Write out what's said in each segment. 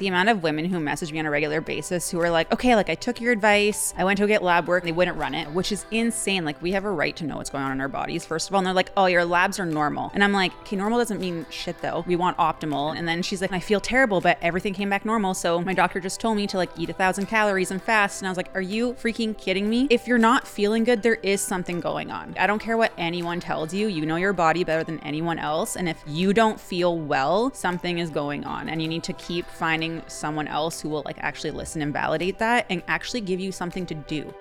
The amount of women who message me on a regular basis who are like, okay, like I took your advice, I went to get lab work, and they wouldn't run it, which is insane. Like we have a right to know what's going on in our bodies, first of all. And they're like, oh, your labs are normal. And I'm like, okay, normal doesn't mean shit though. We want optimal. And then she's like, I feel terrible, but everything came back normal. So my doctor just told me to like eat a thousand calories and fast. And I was like, are you freaking kidding me? If you're not feeling good, there is something going on. I don't care what anyone tells you. You know your body better than anyone else. And if you don't feel well, something is going on. And you need to keep finding someone else who will like actually listen and validate that and actually give you something to do.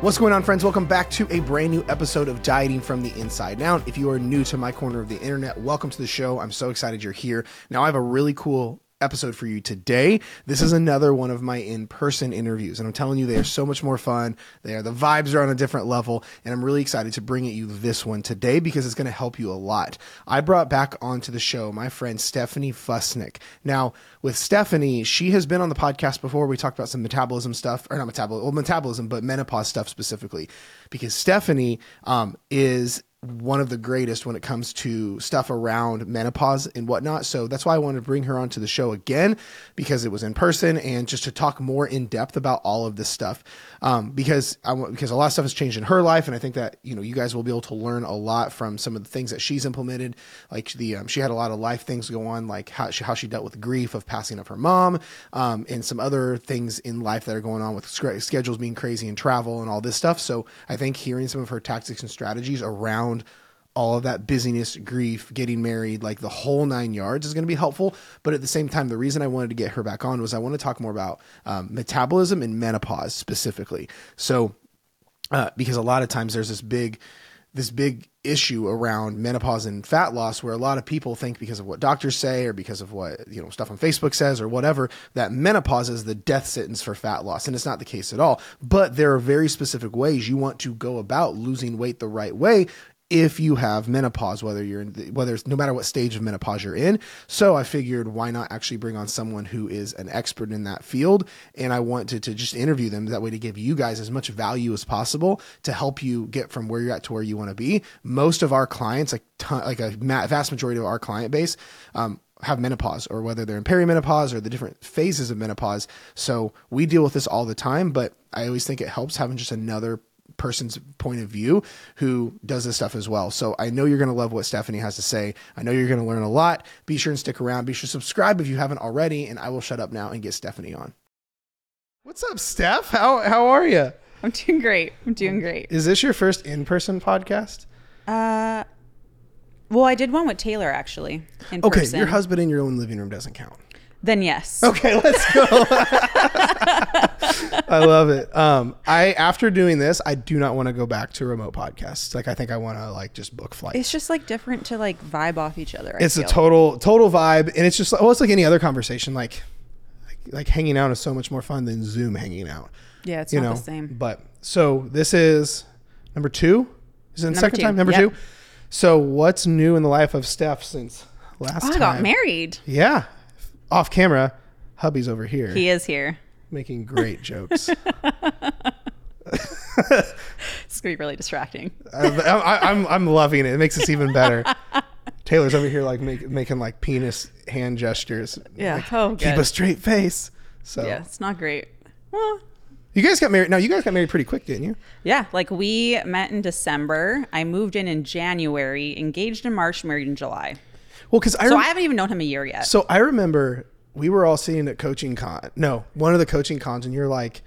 What's going on, friends? Welcome back to a brand new episode of Dieting from the Inside. Now, if you are new to my corner of the internet, welcome to the show. I'm so excited you're here. Now, I have a really cool episode for you today. This is another one of my in-person interviews, and I'm telling you, they are so much more fun. They are the vibes are on a different level, and I'm really excited to bring it you this one today because it's going to help you a lot. I brought back onto the show my friend Stephanie Fusnik. Now, with Stephanie, she has been on the podcast before. We talked about some metabolism stuff, or not metabolism, well, metabolism, but menopause stuff specifically, because Stephanie um, is one of the greatest when it comes to stuff around menopause and whatnot. So that's why I wanted to bring her onto the show again because it was in person and just to talk more in depth about all of this stuff. Um, because I because a lot of stuff has changed in her life, and I think that you know you guys will be able to learn a lot from some of the things that she's implemented. Like the um, she had a lot of life things go on, like how she how she dealt with grief of passing of her mom, um, and some other things in life that are going on with schedules being crazy and travel and all this stuff. So I think hearing some of her tactics and strategies around all of that busyness, grief, getting married, like the whole nine yards is going to be helpful. But at the same time, the reason I wanted to get her back on was I want to talk more about um, metabolism and menopause specifically. So, uh, because a lot of times there's this big, this big issue around menopause and fat loss where a lot of people think because of what doctors say or because of what you know stuff on Facebook says or whatever that menopause is the death sentence for fat loss and it's not the case at all. But there are very specific ways you want to go about losing weight the right way if you have menopause, whether you're in the, whether it's no matter what stage of menopause you're in. So I figured why not actually bring on someone who is an expert in that field, and I wanted to just interview them that way to give you guys as much value as possible to help you get from where you're at to where you want to be. Most of our clients, like ton, like a vast majority of our client base, um, have menopause or whether they're in perimenopause or the different phases of menopause. So we deal with this all the time, but I always think it helps having just another person's point of view who does this stuff as well. So I know you're going to love what Stephanie has to say. I know you're going to learn a lot. Be sure and stick around. Be sure to subscribe if you haven't already. And I will shut up now and get Stephanie on. What's up, Steph? How how are you? I'm doing great. I'm doing great. Is this your first in-person podcast? Uh, well, I did one with Taylor actually. In okay, person. your husband in your own living room doesn't count. Then yes. Okay, let's go. I love it. Um, I after doing this, I do not want to go back to remote podcasts. Like I think I want to like just book flights. It's just like different to like vibe off each other. I it's a total total vibe, and it's just oh, it's like any other conversation. Like like, like hanging out is so much more fun than Zoom hanging out. Yeah, it's you not know. the same. But so this is number two. Is it the Number second two, time? Number yep. two. So what's new in the life of Steph since last Oh, I got married. Yeah, off camera. Hubby's over here He is here. making great jokes. It's gonna be really distracting. I, I, I'm I'm loving it. It makes this even better. Taylor's over here like make, making like penis hand gestures. Yeah. Like, Oh, keep good. a straight face. So Yeah, it's not great. Well, you guys got married. No, you guys got married pretty quick, didn't you? yeah, like we met in December. I moved in in January, engaged in March, married in July. Well, because I, So I haven't even known him a year yet. so I remember we were all sitting at coaching con. No, one of the coaching cons, and you're like,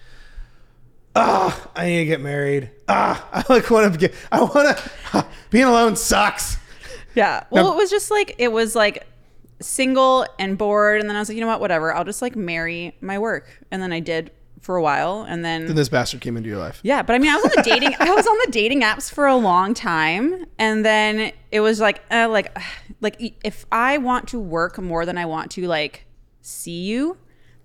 "Ah, I need to get married. Ah, I like want to get. I want to. Being alone sucks." Yeah. Well, No. it was just like it was like single and bored, and then I was like, you know what, whatever. I'll just like marry my work, and then I did for a while, and then Then this bastard came into your life. yeah. But I mean, I was on the dating. I was on the dating apps for a long time, and then it was like, uh, like, like if I want to work more than I want to like see you.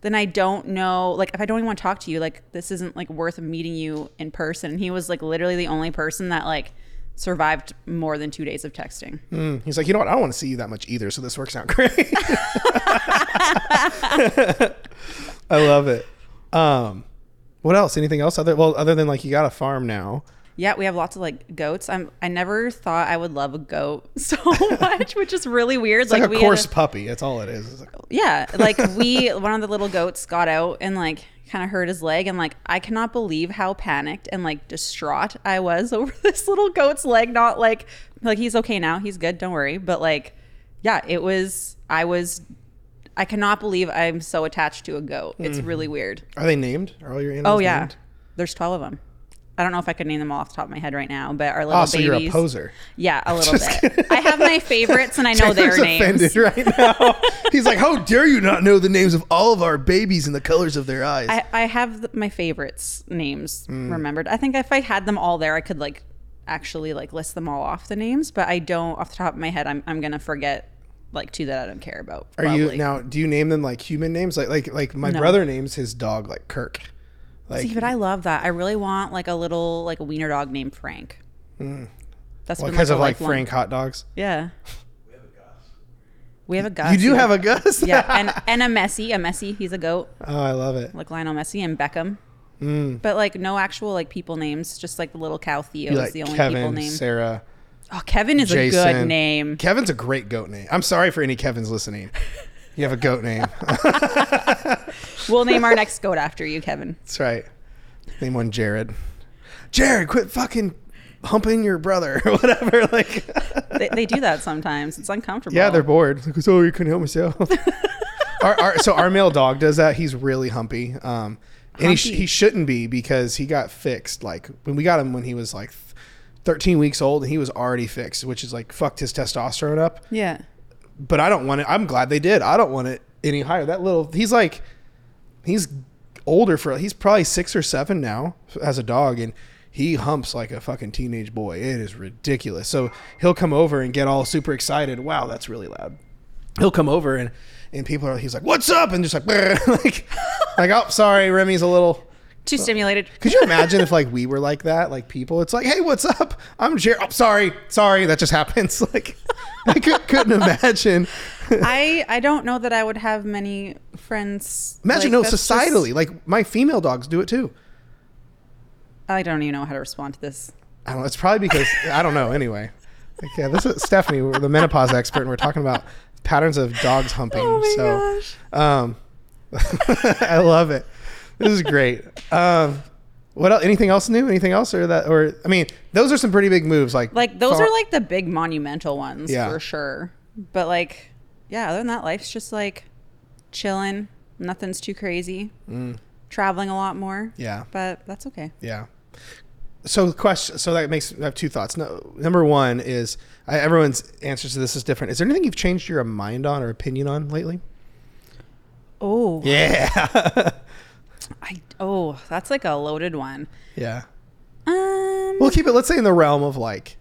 Then I don't know, like, if I don't even want to talk to you, like, this isn't like worth meeting you in person. And he was like literally the only person that like survived more than two days of texting. Mm. He's like, you know what? I don't want to see you that much either. So this works out great. I love it. Um, what else? Anything else? Other well, other than like you got a farm now. Yeah, we have lots of like goats. I'm I never thought I would love a goat so much, which is really weird. It's like, we a coarse puppy. That's all it is. Like, yeah, like we one of the little goats got out and like kind of hurt his leg and like I cannot believe how panicked and like distraught I was over this little goat's leg not like like he's okay now, he's good, don't worry, but like yeah, it was I was I cannot believe I'm so attached to a goat. It's mm-hmm. really weird. are they named? Are all your oh, animals Oh yeah. named? There's 12 of them. I don't know if I could name them all off the top of my head right now, but our little Oh, so babies. you're a poser. Yeah, a little bit. I have my favorites and I know their Taylor's names. offended right now. He's like, "How dare you not know the names of all of our babies and the colors of their eyes?" I, I have my favorites names Hmm. remembered. I think if I had them all there, I could like actually like list them all off the names, but I don't off the top of my head. I'm, I'm gonna forget like two that I don't care about. Are you now? Do you name them like human names? Like like like my No. brother names his dog like Kirk. Like See, but I love that. I really want like a little like a wiener dog named Frank. That's well, because like, of like lifelong- Frank hot dogs. Yeah. We have a Gus. You do yeah. have a Gus. yeah, and and a Messi, a Messi. He's a goat, oh, I love it. like Lionel Messi and Beckham. Mm. But like no actual like people names, just like the little cow Theo You is the only people name. Sarah. Oh, Kevin is a good name. Kevin's a great goat name. I'm sorry for any Kevins listening. You have a goat name. We'll name our next goat after you, Kevin. That's right. Name one Jared. Jared, quit fucking humping your brother or whatever. Like, They, they do that sometimes. It's uncomfortable. yeah, they're bored. Like, oh, you couldn't help myself. our, our, so our male dog does that. He's really humpy. Um, and he, sh- he shouldn't be because he got fixed. Like when we got him when he was like 13 weeks old and he was already fixed, which is like fucked his testosterone up. Yeah. but I don't want it. I'm glad they did. I don't want it any higher. That little, he's like, he's older for, he's probably six or seven now as a dog, and he humps like a fucking teenage boy. It is ridiculous. So he'll come over and get all super excited. Wow, that's really loud. He'll come over and and people are, he's like, "What's up?" and just like, like, like, oh, sorry, Remy's a little. Too stimulated. Could you imagine if like we were like that, like people? It's like, hey, what's up? I'm Jared. Oh, sorry, sorry, that just happens. Like, I could, couldn't imagine. I I don't know that I would have many friends. Imagine like, no that's just- societally, like my female dogs do it too. I don't even know how to respond to this. I don't know. It's probably because I don't know. Anyway, like, yeah, this is Stephanie, we're the menopause expert, and we're talking about patterns of dogs humping. Oh my so, gosh. um, I love it. This is great. Um, what else? Anything else new? Anything else, or that? Or I mean, those are some pretty big moves. Like, Like those far- are like the big monumental ones Yeah. for sure. But like, yeah, other than that, life's just like chilling. Nothing's too crazy. Traveling a lot more. Mm. yeah, But that's okay. yeah. So the question. So that makes I have two thoughts. No, number one is I, everyone's answers to this is different. Is there anything you've changed your mind on or opinion on lately? Oh, Yeah, I oh, that's like a loaded one. yeah. Um, We'll keep it. Let's say in the realm of like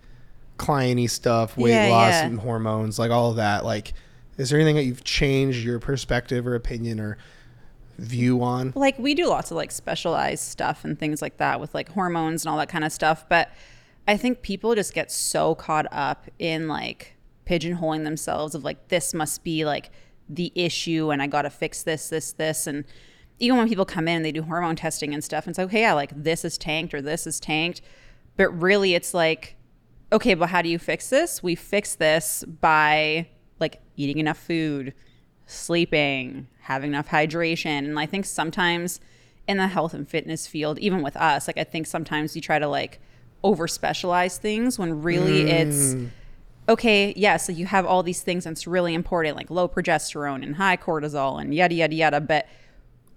clienty stuff, weight Yeah, loss, yeah. and hormones, like all of that. Like, is there anything that you've changed your perspective or opinion or view on? like we do lots of like specialized stuff and things like that with like hormones and all that kind of stuff but i think people just get so caught up in like pigeonholing themselves of like this must be like the issue and i gotta fix this this this and even when people come in and they do hormone testing and stuff and it's like okay yeah like this is tanked or this is tanked but really it's like okay but how do you fix this we fix this by like eating enough food sleeping, having enough hydration. And I think sometimes in the health and fitness field, even with us, like I think sometimes you try to like over specialize things when really it's mm. okay, yeah, so you have all these things and it's really important, like low progesterone and high cortisol and yada yada yada. But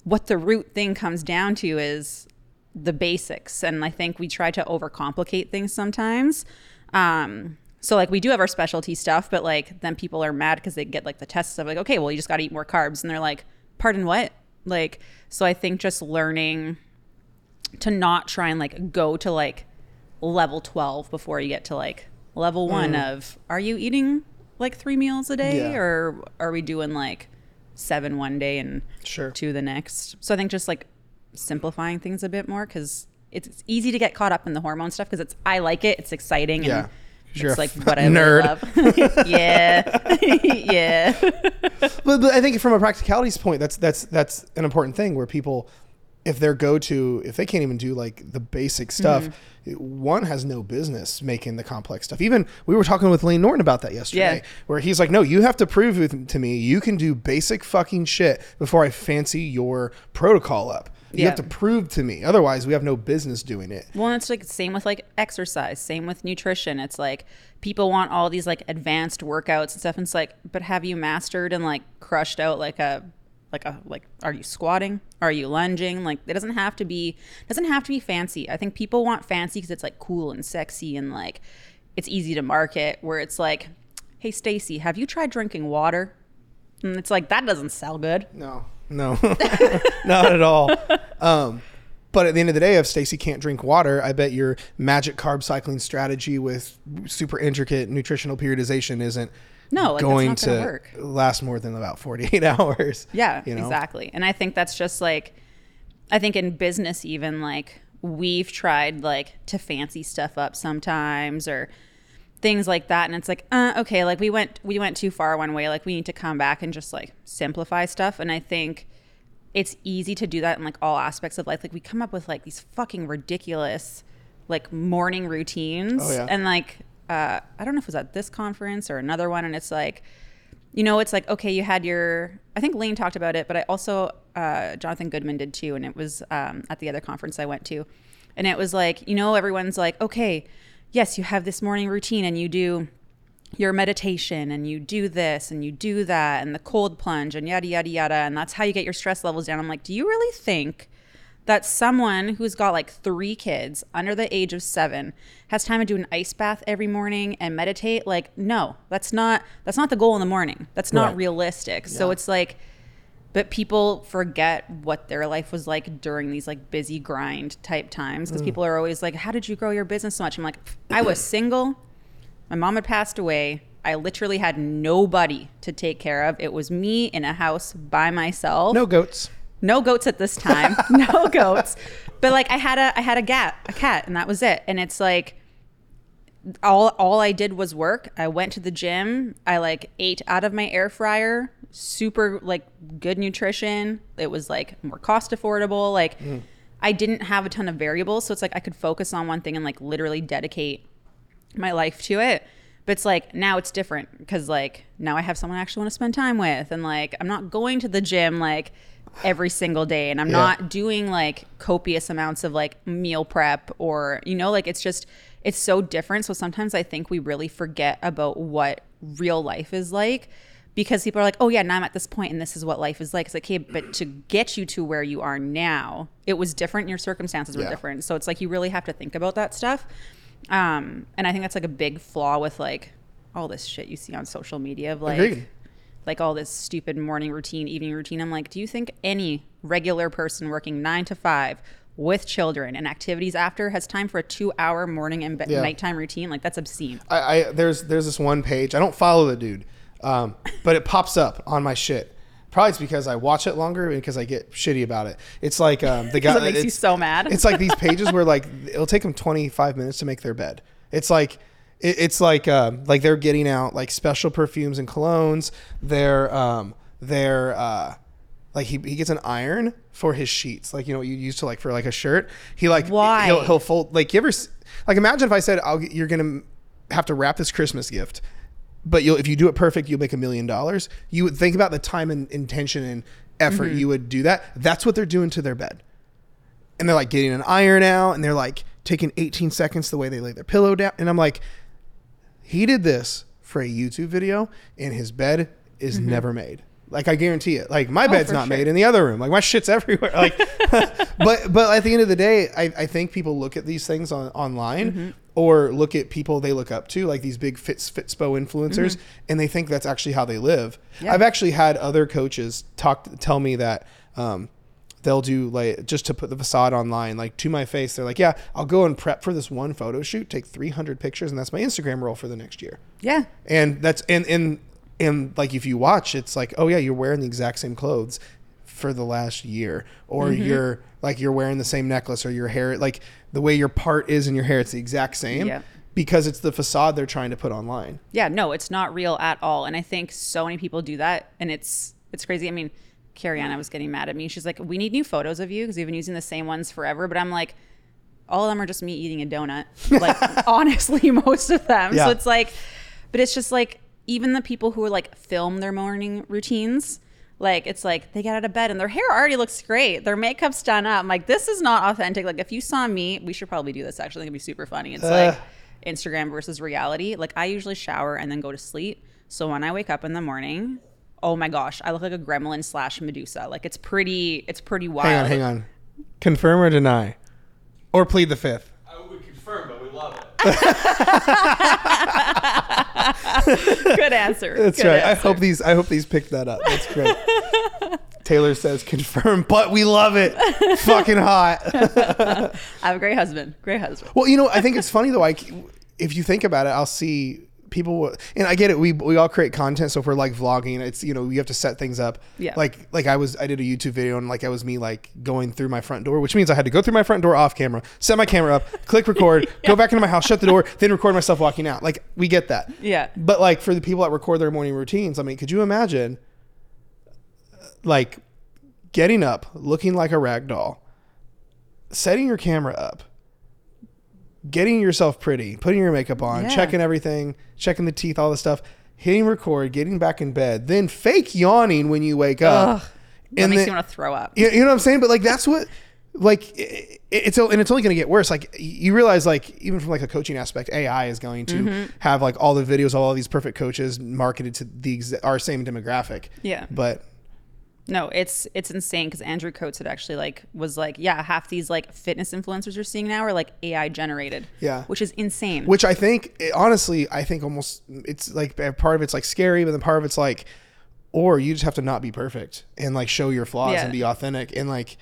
what the root thing comes down to is the basics. And I think we try to overcomplicate things sometimes. Um, so like we do have our specialty stuff, but like then people are mad because they get like the tests of like, okay, well you just got to eat more carbs, and they're like, pardon what? Like, so I think just learning to not try and like go to like level 12 before you get to like level one of are you eating like three meals a day Yeah. or are we doing like seven one day and Sure. two the next so i think just like simplifying things a bit more because it's, it's easy to get caught up in the hormone stuff because it's i like it it's exciting Yeah. and you're it's like what i nerd. love yeah yeah But, but I think from a practicalities point, that's that's that's an important thing where people, if their go to if they can't even do like the basic stuff, Mm-hmm. one has no business making the complex stuff. Even we were talking with Layne Norton about that yesterday, Yeah. where he's like, "No, you have to prove with- to me you can do basic fucking shit before I fancy your protocol up. You Yeah. have to prove to me, otherwise we have no business doing it." Well, it's like same with like exercise, same with nutrition. It's like people want all these like advanced workouts and stuff. And it's like, but have you mastered and like crushed out like a like a like are you squatting? Are you lunging? Like it doesn't have to be doesn't have to be fancy. I think people want fancy because it's like cool and sexy and like it's easy to market. Where it's like, hey Stacy, have you tried drinking water? And it's like that doesn't sell good. No, no, not at all. Um, but at the end of the day, if Stacy can't drink water, I bet your magic carb cycling strategy with super intricate nutritional periodization isn't No, like going to work. last more than about 48 hours. Yeah, you know? exactly. And I think that's just like, I think in business, even like we've tried like to fancy stuff up sometimes or things like that. And it's like, uh, okay, like we went, we went too far one way. Like we need to come back and just like simplify stuff. And I think it's easy to do that in like all aspects of life. Like we come up with like these fucking ridiculous like morning routines. Oh, yeah. And like, uh, I don't know if it was at this conference or another one. And it's like, you know, it's like, okay, you had your, I think Layne talked about it, but I also, uh, Jonathan Goodman did too. And it was um, at the other conference I went to. And it was like, you know, everyone's like, okay, yes, you have this morning routine and you do your meditation and you do this and you do that and the cold plunge and yada, yada, yada. And that's how you get your stress levels down. I'm like, do you really think that someone who's got like three kids under the age of seven has time to do an ice bath every morning and meditate like no that's not that's not the goal in the morning. That's not Right. realistic. So it's like but people forget what their life was like during these like busy grind type times Mm. because people are always like how did you grow your business so much? I'm like i was single. My mom had passed away. I literally had nobody to take care of. It was me in a house by myself. No goats. No goats at this time. No goats. But like i had a i had a cat a cat and that was it. And it's like all all i did was work. I went to the gym. I like ate out of my air fryer. Super like good nutrition. It was like more cost affordable. Like mm-hmm. i didn't have a ton of variables. So it's like i could focus on one thing and like literally dedicate my life to it. But it's like now it's different because like now I have someone I actually want to spend time with, and like I'm not going to the gym like every single day, and I'm Yeah. not doing like copious amounts of like meal prep or you know like it's just it's so different. So sometimes I think we really forget about what real life is like because people are like, oh yeah, now I'm at this point and this is what life is like. It's like, okay, but to get you to where you are now, it was different. Your circumstances were Yeah. different. So it's like you really have to think about that stuff. Um, and I think that's like a big flaw with like all this shit you see on social media of like Agreed. Like all this stupid morning routine, evening routine. I'm like, do you think any regular person working nine to five with children and activities after has time for a two hour morning and be- Yeah. nighttime routine? Like that's obscene. I, I there's there's this one page. I don't follow the dude, um, but it pops up on my shit. Probably it's because I watch it longer and because I get shitty about it. It's like um, the guy. It makes you so mad. It's like these pages where like it'll take them 25 minutes to make their bed. It's like it, it's like um, like they're getting out like special perfumes and colognes. They're um, they're uh, like he, he gets an iron for his sheets, like you know what you use to like for like a shirt. He like Why? he'll he'll fold like you ever like imagine if I said I'll you're gonna have to wrap this Christmas gift, but you'll if you do it perfect you'll make a million dollars. You would think about the time and intention and effort Mm-hmm. you would do that. That's what they're doing to their bed and they're like getting an iron out and they're like taking 18 seconds the way they lay their pillow down and i'm like he did this for a youtube video and his bed is never made like i guarantee it like my bed's Mm-hmm. Oh, for not sure. made in the other room like my shit's everywhere like but but at the end of the day i, I think people look at these things on online Mm-hmm. or look at people they look up to like these big fits fitspo influencers and they think that's actually how they live Mm-hmm. Yeah. i've actually had other coaches talk tell me that um, they'll do like just to put the facade online like to my face they're like yeah i'll go and prep for this one photo shoot take 300 pictures and that's my instagram role for the next year yeah. and that's and and and like if you watch it's like oh yeah you're wearing the exact same clothes for the last year or Mm-hmm. you're like you're wearing the same necklace or your hair like the way your part is in your hair it's the exact same Yeah. because it's the facade they're trying to put online yeah no it's not real at all and i think so many people do that and it's it's crazy i mean Carrie Ann was getting mad at me. She's like, "We need new photos of you because we've been using the same ones forever." But I'm like, all of them are just me eating a donut. Like honestly, most of them. Yeah. So it's like, but it's just like even the people who are like film their morning routines. Like it's like they get out of bed and their hair already looks great. Their makeup's done up. I'm like, this is not authentic. Like if you saw me, we should probably do this actually. It'd be super funny. It's like Instagram versus reality. Like I usually shower and then go to sleep. So when I wake up in the morning, oh my gosh, I look like a gremlin slash Medusa. Like it's pretty it's pretty wild. Hang on, hang on. Confirm or deny, or plead the fifth. I would confirm, but we love it. Good answer. That's Good right. I hope these. I hope these picked that up. That's great. Taylor says confirm, but we love it. Fucking hot. I have a great husband. Great husband. Well, you know, I think it's funny though. Like, if you think about it, I'll see people, and I get it. We we all create content, so if we're like vlogging, it's you know you have to set things up. Yeah. Like like I was, I did a YouTube video, and like I was me like going through my front door, which means I had to go through my front door off camera, set my camera up, click record, go back into my house, shut the door, then record myself walking out. Like we get that. Yeah. But like for the people that record their morning routines, I mean, could you imagine, like, getting up, looking like a rag doll, setting your camera up, getting yourself pretty, putting your makeup on, Yeah. checking everything, checking the teeth, all the stuff, hitting record, getting back in bed, then fake yawning when you wake up, Ugh. That and makes then, you want to throw up. you, you know what I'm saying? But like that's what like it, it's and it's only going to get worse. Like you realize like even from like a coaching aspect, AI is going to Mm-hmm. have like all the videos of all these perfect coaches marketed to the our same demographic. Yeah. But No, it's it's insane because Andrew Coates had actually like was like, yeah, half these like fitness influencers you're seeing now are like AI generated. Yeah. which is insane. which I think it- honestly, I think almost it's like part of it's like scary, but then part of it's like or you just have to not be perfect and like show your flaws Yeah. and be authentic and like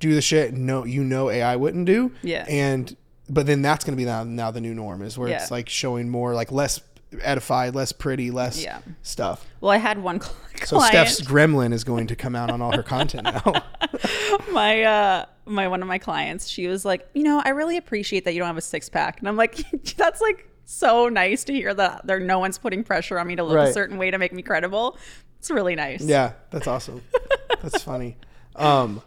do the shit no you know AI wouldn't do. Yeah. And but then that's gonna be now now the new norm is where Yeah. it's like showing more like less edified, less pretty, less Yeah. stuff. well, I had one cl- So client. Steph's gremlin is going to come out on all her content now. my uh my one of my clients she was like you know i really appreciate that you don't have a six-pack and i'm like that's like so nice to hear that there no one's putting pressure on me to look Right. a certain way to make me credible it's really nice Yeah, that's awesome. that's funny. Um,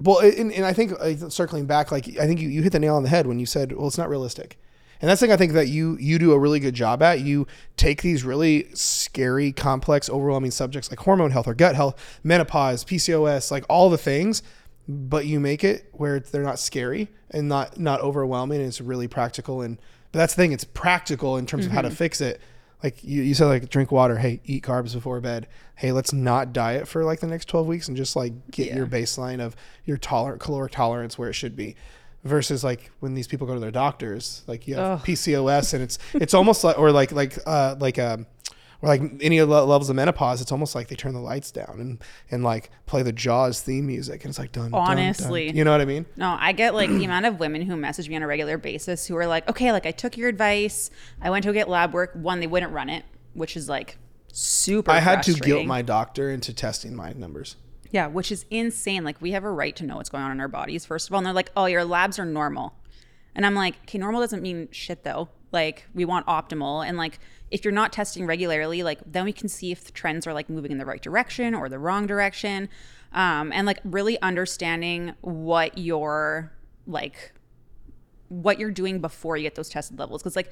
well, and, and I think uh, circling back, like I think you, you hit the nail on the head when you said, "Well, it's not realistic," and that's the thing I think that you you do a really good job at. You take these really scary, complex, overwhelming subjects like hormone health or gut health, menopause, PCOS, like all the things, but you make it where they're not scary and not not overwhelming. And it's really practical. And but that's the thing; it's practical in terms of how to mm-hmm. fix it like you, you said like drink water hey eat carbs before bed hey let's not diet for like the next 12 weeks and just like get Yeah. your baseline of your tolerant caloric tolerance where it should be versus like when these people go to their doctors like you have Ugh. pcos and it's it's almost like or like like uh like um or like any of the levels of menopause it's almost like they turn the lights down and and like play the jaws theme music and it's like done done, done. Honestly. you know what i mean No, I get like the amount of women who message me on a regular basis who are like, okay, like I took your advice. I went to get lab work. One, they wouldn't run it, which is like super. i had to guilt my doctor into testing my numbers Yeah, which is insane. Like we have a right to know what's going on in our bodies, first of all. And they're like, oh, your labs are normal. And I'm like, okay, normal doesn't mean shit though. Like we want optimal. And like if you're not testing regularly, like then we can see if the trends are like moving in the right direction or the wrong direction. Um, and like really understanding what your like what you're doing before you get those tested levels because like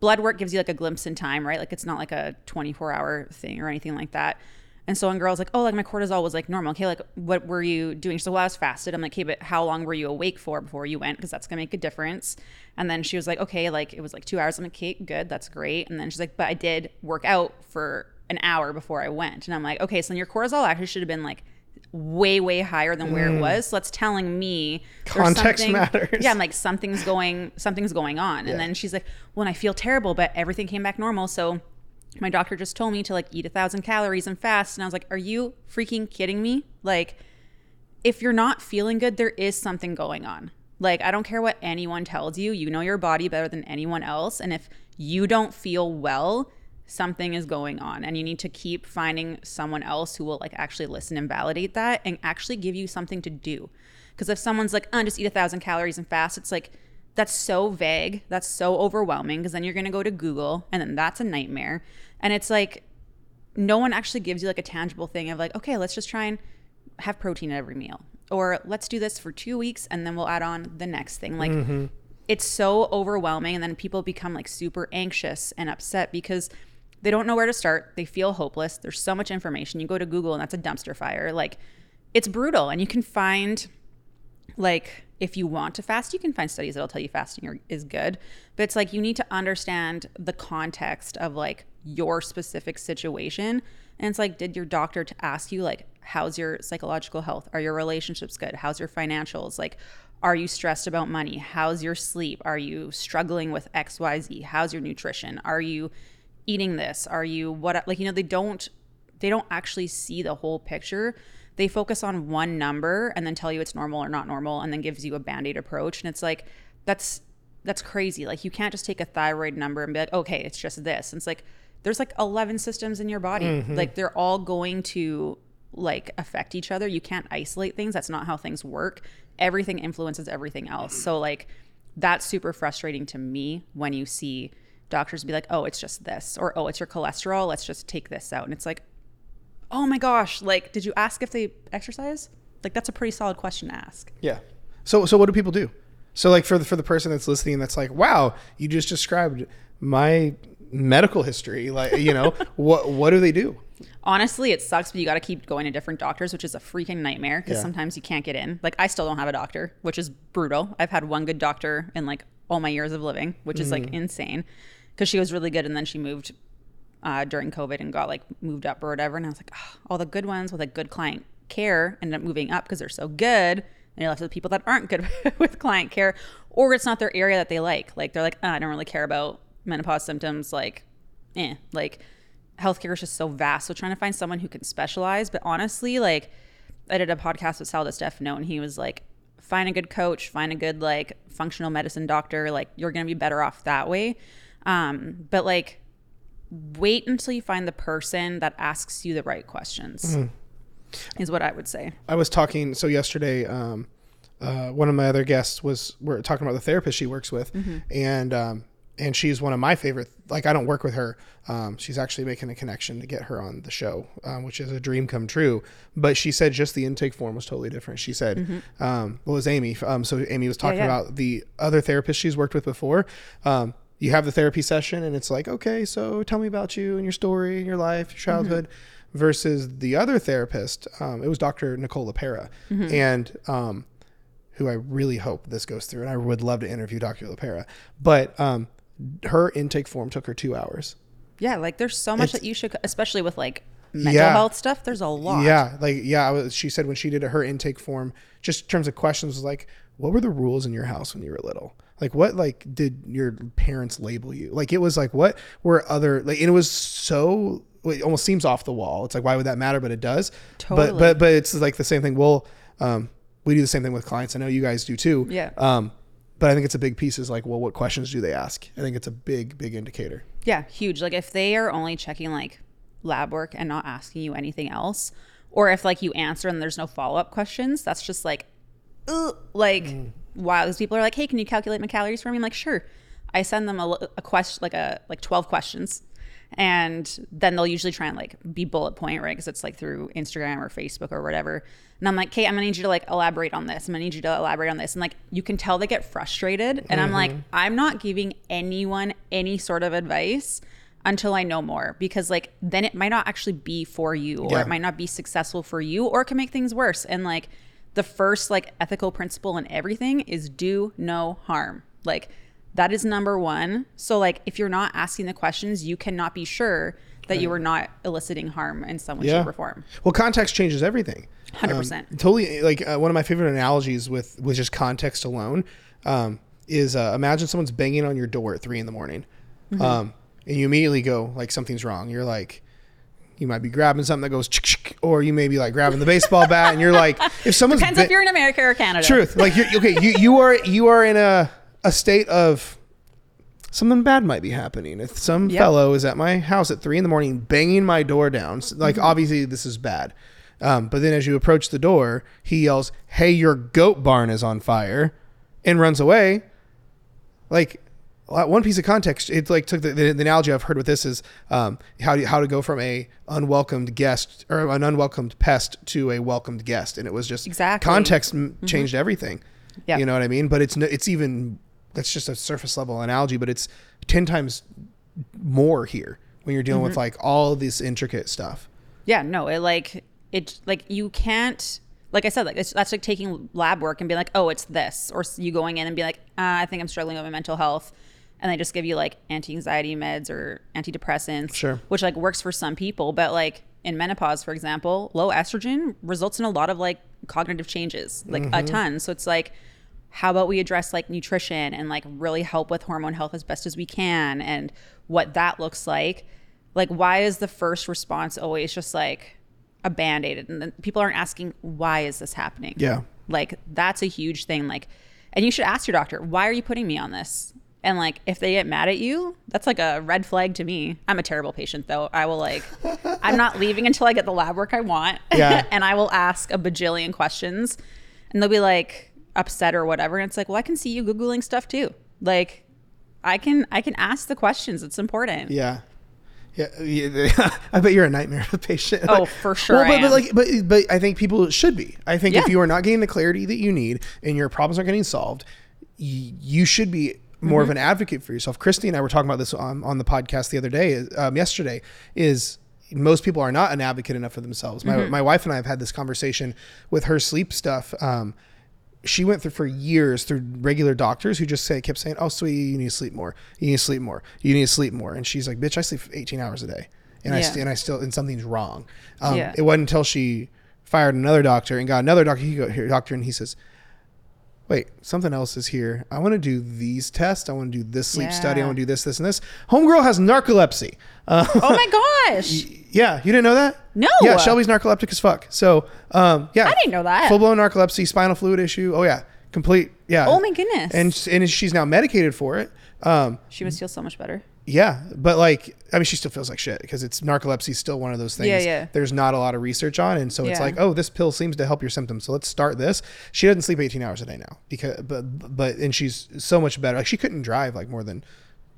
blood work gives you like a glimpse in time right like it's not like a 24 hour thing or anything like that and so when girls like oh like my cortisol was like normal. Okay like what were you doing? So well i was fasted. I'm like okay but how long were you awake for before you went? Because that's gonna make a difference. And then she was like okay like it was like two hours. I'm like okay good that's great. And then she's like but i did work out for an hour before i went. And i'm like okay so then your cortisol actually should have been like way way higher than where it was. So that's telling me Mm. Context matters. yeah i'm like something's going something's going on. And then she's like well and i feel terrible but everything came back normal so my doctor just told me to like eat a thousand calories and fast and i was like are you freaking kidding me? Like if you're not feeling good there is something going on. Like i don't care what anyone tells you you know your body better than anyone else and if you don't feel well something is going on and you need to keep finding someone else who will like actually listen and validate that and actually give you something to do. Because if someone's like oh, just eat a thousand calories and fast it's like that's so vague that's so overwhelming because then you're going to go to google and then that's a nightmare and it's like no one actually gives you like a tangible thing of like, okay, let's just try and have protein at every meal. Or let's do this for two weeks and then we'll add on the next thing. Like mm-hmm. it's so overwhelming and then people become like super anxious and upset because they don't know where to start. They feel hopeless. There's so much information. You go to Google and that's a dumpster fire. Like it's brutal and you can find like if you want to fast you can find studies that'll tell you fasting is good but it's like you need to understand the context of like your specific situation. And it's like did your doctor to ask you like how's your psychological health? Are your relationships good? How's your financials? Like are you stressed about money? How's your sleep? Are you struggling with xyz how's your nutrition? Are you eating this? Are you what like you know they don't they don't actually see the whole picture. They focus on one number and then tell you it's normal or not normal and then gives you a band-aid approach. And it's like that's that's crazy. Like you can't just take a thyroid number and be like, okay, it's just this. And it's like there's like 11 systems in your body. Mm-hmm. Like they're all going to like affect each other. You can't isolate things. That's not how things work. Everything influences everything else. So like that's super frustrating to me when you see doctors be like, "Oh, it's just this," or "Oh, it's your cholesterol. Let's just take this out." And it's like, "Oh my gosh! Like, did you ask if they exercise? Like, that's a pretty solid question to ask." Yeah. So so what do people do? So like for the for the person that's listening, that's like, wow, you just described my medical history. Like you know what what do they do? Honestly, it sucks, but you got to keep going to different doctors, which is a freaking nightmare because Yeah. sometimes you can't get in. Like, I still don't have a doctor, which is brutal. I've had one good doctor in like all my years of living, which is like mm. insane because she was really good and then she moved uh, during COVID and got like moved up or whatever. And I was like, oh, all the good ones with like good client care ended up moving up because they're so good. And you're left with people that aren't good with client care, or it's not their area that they like. Like they're like, "Ah, I don't really care about menopause symptoms. Like, eh, like healthcare is just so vast. So trying to find someone who can specialize. But honestly, like I did a podcast with Sal Stefano and he was like, find a good coach, find a good like functional medicine doctor. Like you're gonna be better off that way. Um, but like wait until you find the person that asks you the right questions. Is what I would say. I was talking so yesterday. Um, uh, one of my other guests was we're talking about the therapist she works with, and um, and she's one of my favorite. Like I don't work with her. Um, she's actually making a connection to get her on the show, um, which is a dream come true. But she said just the intake form was totally different. She said, um, well, it was Amy. Um, so Amy was talking yeah. about the other therapist she's worked with before. You have the therapy session, and it's like, okay, so tell me about you and your story and your life, your childhood versus the other therapist. Um, it was Dr. Nicole LePera, and um, who I really hope this goes through, and I would love to interview Dr. LePera. But um, her intake form took her two hours. Yeah, like there's so much It's- that you should, especially with like mental Yeah. health stuff. There's a lot. Yeah, like yeah, I was, she said when she did her intake form, just in terms of questions, was like, what were the rules in your house when you were little? Like what like did your parents label you? Like it was like what were other like and it was so it almost seems off the wall. It's like why would that matter? But it does. But Totally. but but it's like the same thing. Well, um, we do the same thing with clients. I know you guys do too. Yeah. Um, but I think it's a big piece is like, well, what questions do they ask? I think it's a big, big indicator. Yeah, huge. Like if they are only checking like lab work and not asking you anything else, or if like you answer and there's no follow up questions, that's just like, ugh, like Mm. Wow. These people are like, hey, can you calculate my calories for me? I'm like, sure. I send them a, a question, like a like 12 questions, and then they'll usually try and like be bullet point, right? Because it's like through Instagram or Facebook or whatever. And I'm like, okay, I'm gonna need you to like elaborate on this. I'm gonna need you to elaborate on this. And like you can tell they get frustrated. And I'm like, mm-hmm. I'm not giving anyone any sort of advice until I know more because like then it might not actually be for you or Yeah. it might not be successful for you or it can make things worse. And like the first like ethical principle in everything is do no harm. Like that is number one. So like if you're not asking the questions, you cannot be sure that you are not eliciting harm in some way, Yeah. shape, or form. Well, context changes everything. 100%. Um, totally. Like uh, one of my favorite analogies with with just context alone um, is uh, imagine someone's banging on your door at three in the morning, Mm-hmm. um, and you immediately go like something's wrong. You're like. You might be grabbing something that goes, or you may be like grabbing the baseball bat, and you're like, if someone's Depends ba- if you're in America or Canada. truth, like you're okay, you you are you are in a a state of something bad might be happening. If some Yep. fellow is at my house at three in the morning banging my door down, like Mm-hmm. obviously this is bad. Um, but then as you approach the door, he yells, "Hey, your goat barn is on fire," and runs away. Like one piece of context. It like took the, the, the analogy I've heard with this is um, how do, how to go from a unwelcomed guest or an unwelcomed pest to a welcomed guest, and it was just Exactly. context m changed everything. Yeah. you know what I mean. But it's it's even that's just a surface level analogy, but it's ten times more here when you're dealing with like all this intricate stuff. Yeah, no, it like it like you can't like I said like it's, that's like taking lab work and being like, oh, it's this, or you going in and be like, uh, I think I'm struggling with my mental health, and they just give you like anti-anxiety meds or antidepressants, Sure. which like works for some people, but like in menopause, for example, low estrogen results in a lot of like cognitive changes, like a mm-hmm. ton. So it's like. How about we address like nutrition and like really help with hormone health as best as we can and what that looks like? Like, why is the first response always just like a band aid? And then people aren't asking, why is this happening? Yeah. Like, that's a huge thing. Like, and you should ask your doctor, why are you putting me on this? And like, if they get mad at you, that's like a red flag to me. I'm a terrible patient though. I will like, I'm not leaving until I get the lab work I want. Yeah. and I will ask a bajillion questions and they'll be like upset or whatever. And it's like, well, I can see you Googling stuff too. Like, I can, I can ask the questions. It's important. Yeah. Yeah, yeah, I bet you're a nightmare of a patient. Oh, Like- for sure Well, but, I but like, but but I think people should be. I think if you are not getting the clarity that you need and your problems aren't getting solved, you should be more Mm-hmm. of an advocate for yourself. Christy and I were talking about this on, on the podcast the other day, um, yesterday. Is most people are not an advocate enough for themselves. Mm-hmm. My my wife and I have had this conversation with her sleep stuff. Um, she went through for years through regular doctors who just say kept saying, "Oh, sweetie, you need to sleep more. You need to sleep more. You need to sleep more." And she's like, "Bitch, I sleep 18 hours a day, and I Yeah. st- and I still and something's wrong." Um, Yeah. It wasn't until she fired another doctor and got another doctor. He go here, doctor, and he says, "Wait, something else is here. I want to do these tests. I want to do this sleep study. I want to do this, this, and this." Homegirl has narcolepsy. Uh, Oh my gosh. yeah, you didn't know that? No. Yeah, Shelby's narcoleptic as fuck. So, um, yeah, I didn't know that. Full blown narcolepsy, spinal fluid issue. Oh yeah, complete. Yeah. Oh my goodness. And and she's now medicated for it. Um, She must feel so much better. Yeah, but like, I mean, she still feels like shit because it's narcolepsy is still one of those things. Yeah, yeah. There's not a lot of research on, and so it's Yeah. like, oh, this pill seems to help your symptoms, so let's start this. She doesn't sleep 18 hours a day now because, but but and she's so much better. Like she couldn't drive like more than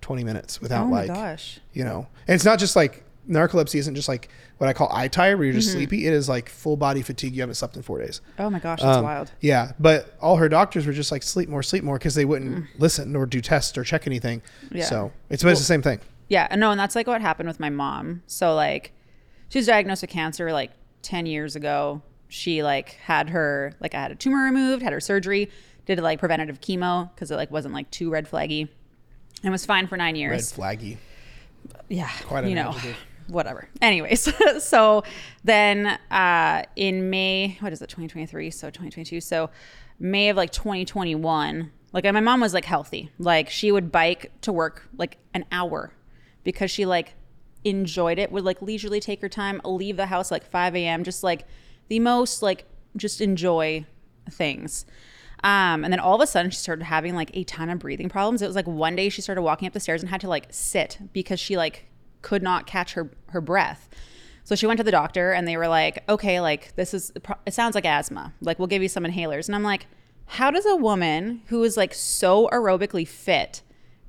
20 minutes without Oh my like, gosh. you know, and it's not just like narcolepsy isn't just like what I call eye tired, where you're Mm-hmm. just sleepy. It is like full body fatigue. You haven't slept in four days. Oh my gosh, that's Um, wild. Yeah, but all her doctors were just like sleep more, sleep more, because they wouldn't Mm. listen or do tests or check anything. Yeah. So it's, it's the same thing. Yeah, And no, and that's like what happened with my mom. So like she was diagnosed with cancer like 10 years ago. She like had her like I had a tumor removed, had her surgery, did like preventative chemo because it like wasn't like too red flaggy. And was fine for 9 years. Red flaggy. yeah Quite an you know adjective. Whatever. Anyways so then uh in may what is it 2023 so 2022 so may of like 2021 like my mom was like healthy. Like she would bike to work like an hour because she like enjoyed it would like leisurely take her time leave the house like 5 a.m just like the most like just enjoy things. Um, and then all of a sudden she started having like a ton of breathing problems. It was like one day she started walking up the stairs and had to like sit because she like could not catch her her breath. So she went to the doctor and they were like, "Okay, like this is it sounds like asthma. Like we'll give you some inhalers." And I'm like, "How does a woman who is like so aerobically fit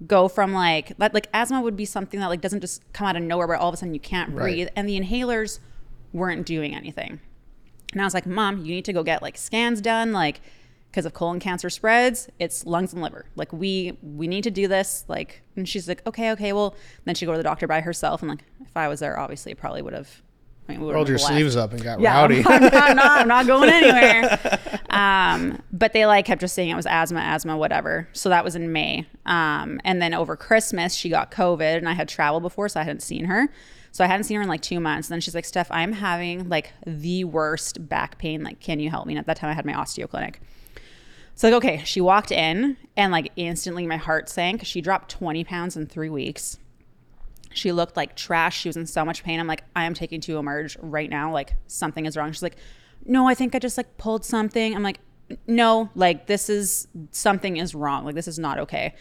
go from like that like asthma would be something that like doesn't just come out of nowhere where all of a sudden you can't Right. breathe and the inhalers weren't doing anything." And I was like, Mom, you need to go get like scans done, like because if colon cancer spreads, it's lungs and liver. Like we we need to do this. Like, and she's like, okay, okay. Well, then she go to the doctor by herself, and like if I was there, obviously, it probably would have. I mean, Rolled your left. sleeves up and got Yeah, rowdy. I'm, not, I'm not. I'm not going anywhere. Um, but they like kept just saying it was asthma, asthma, whatever. So that was in May. Um, and then over Christmas, she got COVID, and I had traveled before, so I hadn't seen her. So I hadn't seen her in like two months. And then she's like, Steph, I'm having like the worst back pain. Like, can you help me? And at that time, I had my osteo clinic. So like, okay, she walked in, and like instantly, my heart sank. She dropped 20 pounds in three weeks. She looked like trash. She was in so much pain. I'm like, I am taking to emerge right now. Like something is wrong. She's like, no, I think I just like pulled something. I'm like, no, like this is something is wrong. Like this is not okay.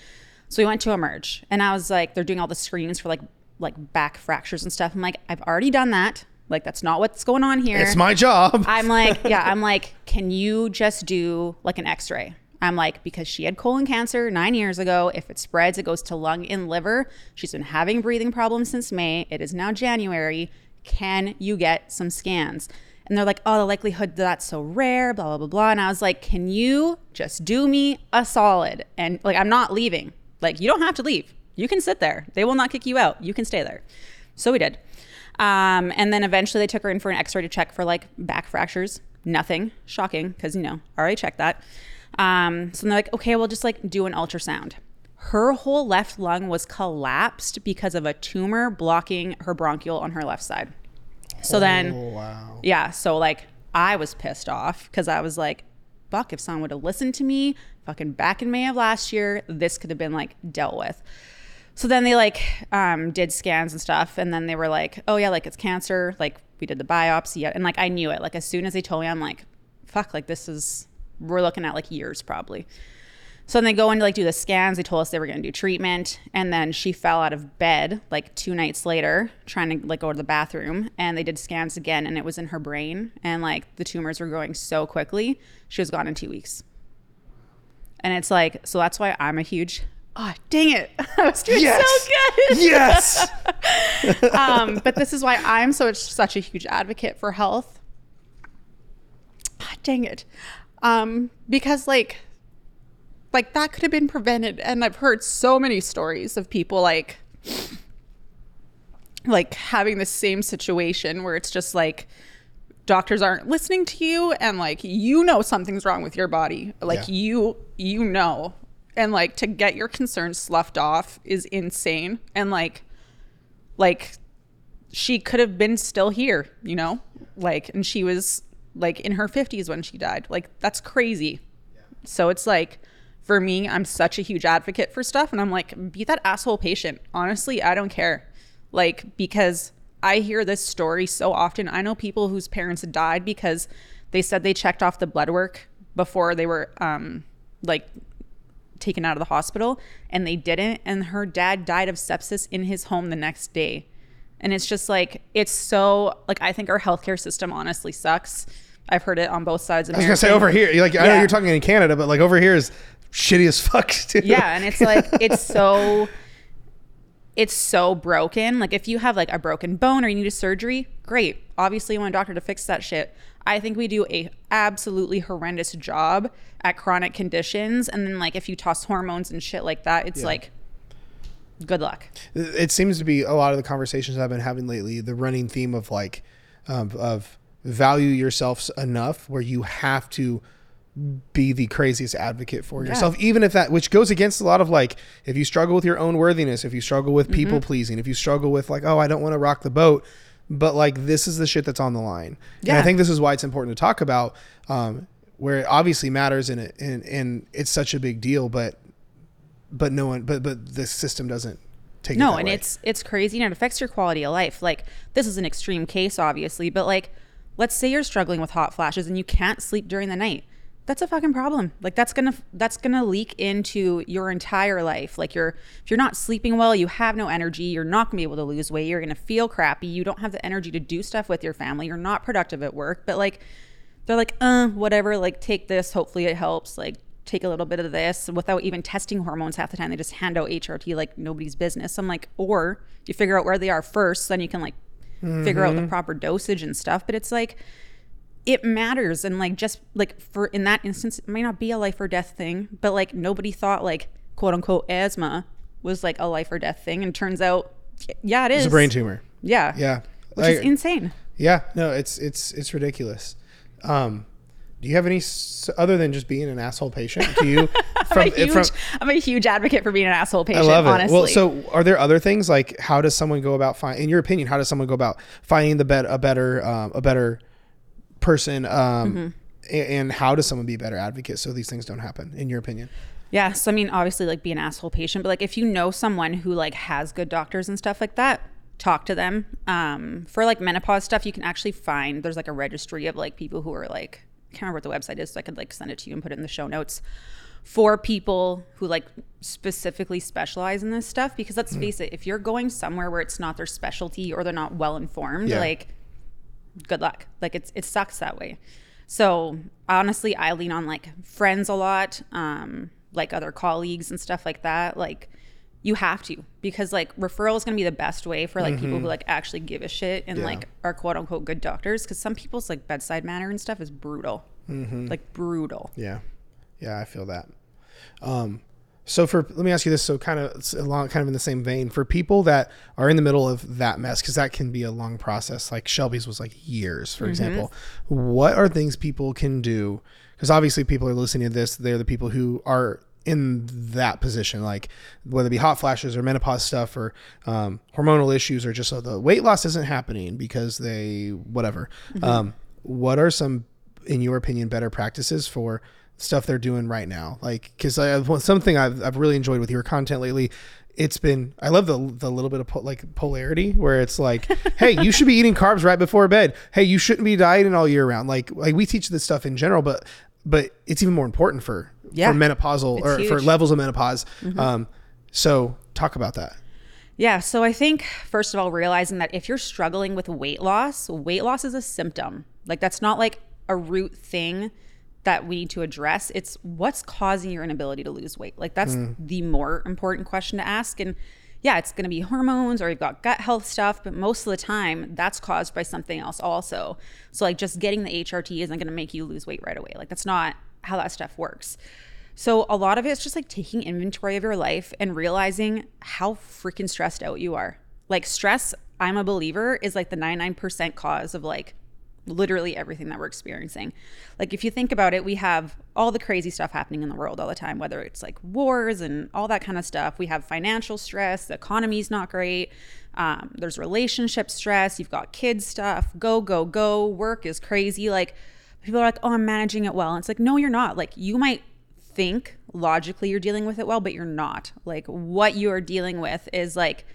So we went to emerge, and I was like, they're doing all the screens for like like back fractures and stuff. I'm like, I've already done that. Like that's not what's going on here. It's my job. I'm like, yeah, I'm like, can you just do like an x-ray? I'm like, because she had colon cancer nine years ago. If it spreads, it goes to lung and liver. She's been having breathing problems since May. It is now January. Can you get some scans? And they're like, oh, the likelihood that's so rare, blah, blah, blah, blah. And I was like, can you just do me a solid? And like, I'm not leaving. Like, you don't have to leave. You can sit there. They will not kick you out. You can stay there. So we did. Um, and then eventually they took her in for an x ray to check for like back fractures. Nothing. Shocking because, you know, already checked that. Um, so they're like, okay, we'll just like do an ultrasound. Her whole left lung was collapsed because of a tumor blocking her bronchial on her left side. So then, Oh, wow. yeah, so like I was pissed off because I was like, fuck, if someone would have listened to me fucking back in May of last year, this could have been like dealt with. So then they like um, did scans and stuff, and then they were like, "Oh yeah, like it's cancer." Like we did the biopsy, and like I knew it. Like as soon as they told me, I'm like, "Fuck!" Like this is we're looking at like years probably. So then they go in to like do the scans. They told us they were going to do treatment, and then she fell out of bed like two nights later, trying to like go to the bathroom. And they did scans again, and it was in her brain, and like the tumors were growing so quickly, she was gone in two weeks. And it's like, so that's why I'm a huge. Oh, dang it! I was doing Yes. so good. Yes. um, but this is why I'm so such a huge advocate for health. Ah, dang it, um, because like, like that could have been prevented, and I've heard so many stories of people like, like having the same situation where it's just like doctors aren't listening to you and like you know something's wrong with your body like Yeah. you you know and like to get your concerns sloughed off is insane. And like like she could have been still here you know? Like and she was like in her 50s when she died. Like that's crazy. So it's like for me i'm such a huge advocate for stuff and i'm like be that asshole patient. Honestly i don't care. Like because i hear this story so often. I know people whose parents died because they said they checked off the blood work before they were um like taken out of the hospital and they didn't and her dad died of sepsis in his home the next day. And it's just like it's so like i think our healthcare system honestly sucks. I've heard it on both sides of I was gonna say over here, like I know you're talking in Canada, but like over here is shitty as fuck. Too. yeah and it's like it's so it's so broken. Like if you have like a broken bone or you need a surgery great. Obviously you want a doctor to fix that shit i think we do a absolutely horrendous job at chronic conditions and then like if you toss hormones and shit like that it's Yeah. like good luck it seems to be a lot of the conversations I've been having lately. The running theme of like, um, of value yourself enough where you have to be the craziest advocate for yourself, even if that, which goes against a lot of like, if you struggle with your own worthiness, if you struggle with people pleasing, if you struggle with like, oh, I don't want to rock the boat, but like this is the shit that's on the line. And I think this is why it's important to talk about, um, where it obviously matters and it, and, and it's such a big deal, but, but no one, but, but the system doesn't take it no that and way. it's it's crazy and it affects your quality of life like this is an extreme case obviously but like let's say you're struggling with hot flashes and you can't sleep during the night that's a fucking problem. Like that's gonna that's gonna leak into your entire life. Like you're if you're not sleeping well you have no energy you're not gonna be able to lose weight you're gonna feel crappy you don't have the energy to do stuff with your family you're not productive at work. But like they're like uh whatever like take this hopefully it helps like take a little bit of this without even testing hormones half the time they just hand out hrt like nobody's business. I'm like or you figure out where they are first then you can like figure out the proper dosage and stuff. But it's like it matters and like just like for in that instance it might not be a life or death thing but like nobody thought like quote unquote asthma was like a life or death thing and turns out yeah it is It's a brain tumor. yeah Yeah. which I- is insane yeah. No, it's it's it's ridiculous. Um, do you have any other than just being an asshole patient? Do you from I'm, a huge, from? I'm a huge advocate for being an asshole patient. I love it. honestly Well, so are there other things like how does someone go about find in your opinion? How does someone go about finding the bet a better um, a better person? Um, Mm-hmm. and how does someone be a better advocate so these things don't happen? In your opinion? Yeah, so I mean, obviously, like be an asshole patient, but like if you know someone who like has good doctors and stuff like that, talk to them. Um, for like menopause stuff, you can actually find there's like a registry of like people who are like I can't remember what the website is, so I could like send it to you and put it in the show notes for people who like specifically specialize in this stuff. Because let's face it, if you're going somewhere where it's not their specialty or they're not well informed, Yeah. like good luck. Like it's it sucks that way. So honestly, I lean on like friends a lot, um, like other colleagues and stuff like that. Like you have to because like referral is going to be the best way for like people who like actually give a shit and Yeah. like are quote unquote good doctors because some people's like bedside manner and stuff is brutal, mm-hmm. like brutal. Yeah, yeah, I feel that. Um, so for let me ask you this. So kind of along, kind of in the same vein for people that are in the middle of that mess, because that can be a long process. Like Shelby's was like years, for example. What are things people can do? Because obviously, people are listening to this. They're the people who are in that position, like whether it be hot flashes or menopause stuff or um, hormonal issues or just uh, the weight loss isn't happening because they whatever. Um, what are some, in your opinion, better practices for stuff they're doing right now? Like, because I something I've I've really enjoyed with your content lately. It's been I love the the little bit of po- like polarity where it's like, hey, you should be eating carbs right before bed. Hey, you shouldn't be dieting all year round. Like like we teach this stuff in general, but but it's even more important for Yeah. for menopausal It's or for huge. Mm-hmm. levels of menopause. Um, so talk about that. Yeah. So I think, first of all, realizing that if you're struggling with weight loss, weight loss is a symptom. Like, that's not like a root thing that we need to address. It's what's causing your inability to lose weight. Like, that's hmm. the more important question to ask. And yeah, it's going to be hormones or you've got gut health stuff, but most of the time that's caused by something else also. So, like, just getting the HRT isn't going to make you lose weight right away. Like, that's not how that stuff works. So a lot of it's just like taking inventory of your life and realizing how freaking stressed out you are. Like stress, I'm a believer, is like the 99% cause of like literally everything that we're experiencing. Like if you think about it, we have all the crazy stuff happening in the world all the time, whether it's like wars and all that kind of stuff. We have financial stress, the economy's not great. Um, there's relationship stress, you've got kids stuff, go, go, go, work is crazy. Like people are like, oh, I'm managing it well. And it's like, no, you're not. Like you might think logically you're dealing with it well, but you're not. Like what you are dealing with is like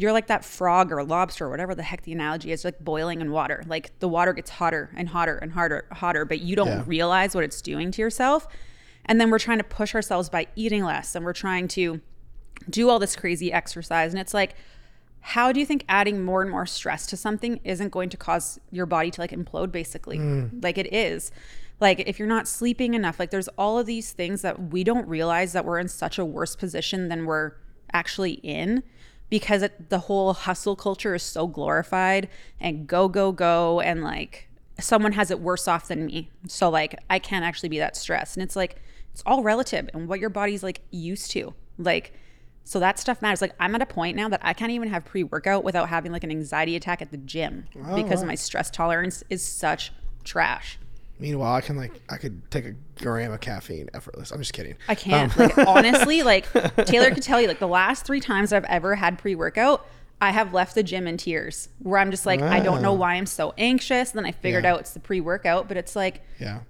you're like that frog or lobster or whatever the heck the analogy is, like boiling in water. Like the water gets hotter and hotter and harder, hotter, but you don't Yeah. realize what it's doing to yourself. And then we're trying to push ourselves by eating less and we're trying to do all this crazy exercise. And it's like, how do you think adding more and more stress to something isn't going to cause your body to like implode basically? Hmm. Like it is. Like if you're not sleeping enough, like there's all of these things that we don't realize that we're in such a worse position than we're actually in because it, the whole hustle culture is so glorified and go go go and like someone has it worse off than me. So like I can't actually be that stressed. And it's like it's all relative and what your body's like used to. Like so that stuff matters. Like I'm at a point now that I can't even have pre-workout without having like an anxiety attack at the gym oh, because my stress tolerance is such trash. Meanwhile, I can like I could take a gram of caffeine effortless. I'm just kidding. I can't. like honestly, like Taylor could tell you, like the last three times I've ever had pre-workout, I have left the gym in tears. Where I'm just like, I don't know why I'm so anxious. Then I figured Yeah. out it's the pre-workout, but it's like, Yeah.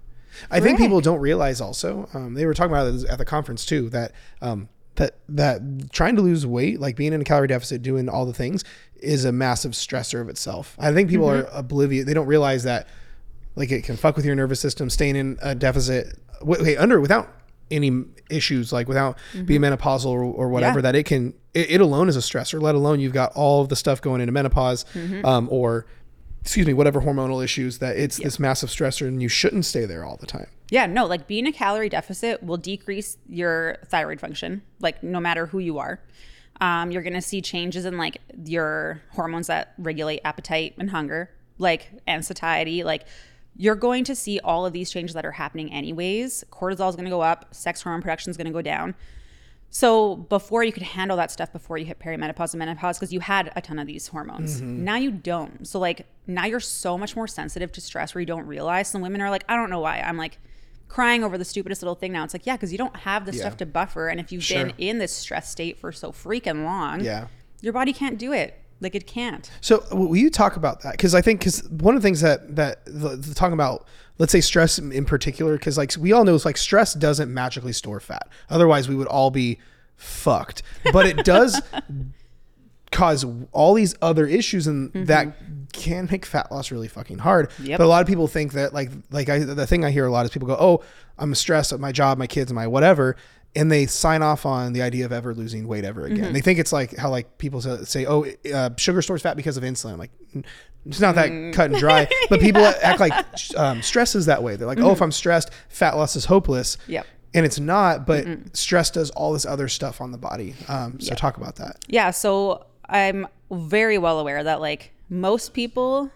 I think people don't realize also, um, they were talking about it at the conference too, that, um, that, that trying to lose weight, like being in a calorie deficit, doing all the things is a massive stressor of itself. I think people are oblivious. They don't realize that like it can fuck with your nervous system, staying in a deficit, wait, wait, under without any issues, like without being menopausal or, or whatever, Yeah. that it can, it, it alone is a stressor, let alone you've got all of the stuff going into menopause, um, or excuse me, whatever hormonal issues that it's this massive stressor and you shouldn't stay there all the time. Yeah, no, like being a calorie deficit will decrease your thyroid function, like no matter who you are. Um, you're gonna see changes in like your hormones that regulate appetite and hunger, like and satiety. Like you're going to see all of these changes that are happening anyways. Cortisol is gonna go up, sex hormone production is gonna go down. So before you could handle that stuff before you hit perimenopause and menopause because you had a ton of these hormones. Mm-hmm. Now you don't. So like now you're so much more sensitive to stress where you don't realize. Some women are like, I don't know why. I'm like crying over the stupidest little thing now. It's like, yeah, because you don't have the Yeah. stuff to buffer. And if you've Sure. been in this stress state for so freaking long, Yeah. your body can't do it. Like it can't. So will you talk about that? Because I think because one of the things that that the, the talking about, let's say stress in particular, because like we all know, it's like stress doesn't magically store fat. Otherwise, we would all be fucked. But it does cause all these other issues, and mm-hmm. that can make fat loss really fucking hard. Yep. But a lot of people think that like like I the thing I hear a lot is people go, oh, I'm stressed at my job, my kids, my whatever. And they sign off on the idea of ever losing weight ever again. They think it's like how like people say, oh, uh, sugar stores fat because of insulin. I'm like, It's not that Mm. cut and dry, but people act like um, stress is that way. They're like, oh, if I'm stressed, fat loss is hopeless. Mm-hmm. Yep. And it's not, but stress does all this other stuff on the body. Um, so talk about that. Yeah, so I'm very well aware that like most people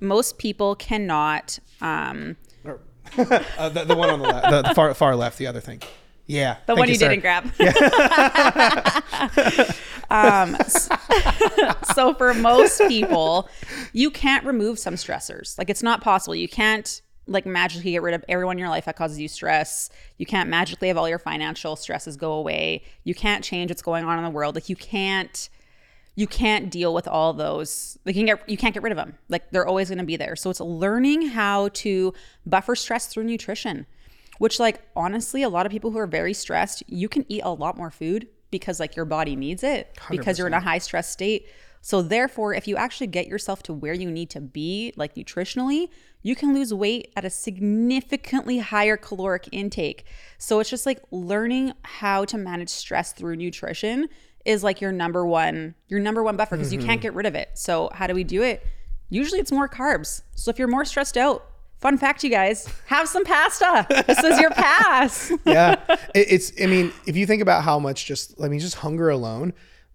most people cannot um Uh, the, the one on the left, the, the far far left, the other thing. Yeah. the one you, sir. didn't grab. um, so for most people, you can't remove some stressors. Like it's not possible. You can't like magically get rid of everyone in your life that causes you stress. You can't magically have all your financial stresses go away. You can't change what's going on in the world. Like you can't you can't deal with all those like you can get you can't get rid of them like they're always going to be there so it's learning how to buffer stress through nutrition which like honestly a lot of people who are very stressed you can eat a lot more food because like your body needs it because you're in a high stress state so therefore if you actually get yourself to where you need to be like nutritionally you can lose weight at a significantly higher caloric intake so it's just like learning how to manage stress through nutrition is like your number one your number one buffer because you can't mm-hmm. get rid of it. So how do we do it? Usually it's more carbs. So if you're more stressed out, fun fact you guys, have some pasta. this is your pass. yeah it, it's i mean if you think about how much just i mean just hunger alone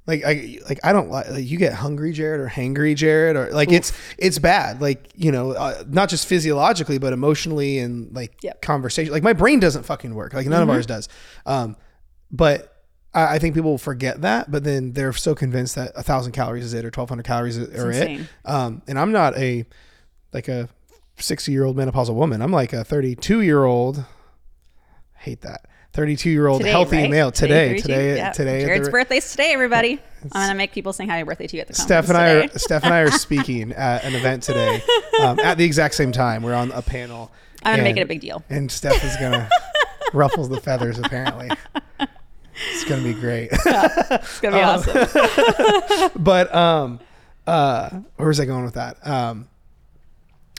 like i like i don't like, like you get hungry jared or hangry jared or like it's it's bad like you know uh, not just physiologically but emotionally and like Yep. Mm-hmm. conversation like my brain doesn't fucking work like none of ours does um but I I think people forget that, but then they're so convinced that a thousand calories is it or twelve hundred calories are it. Um, and I'm not a like a sixty year old menopausal woman. I'm like a thirty two year old. Hate that. 32 year old healthy right? male today, 32? today, Yeah. today. Jared's the- birthday's today, everybody. I'm gonna make people sing happy birthday to you at the Steph and I are. Steph and I are speaking at an event today um, at the exact same time. We're on a panel. I'm gonna make it a big deal. And Steph is gonna ruffles the feathers. Apparently, it's gonna be great. It's gonna be Oh. awesome. but um, uh, where was I going with that? Um,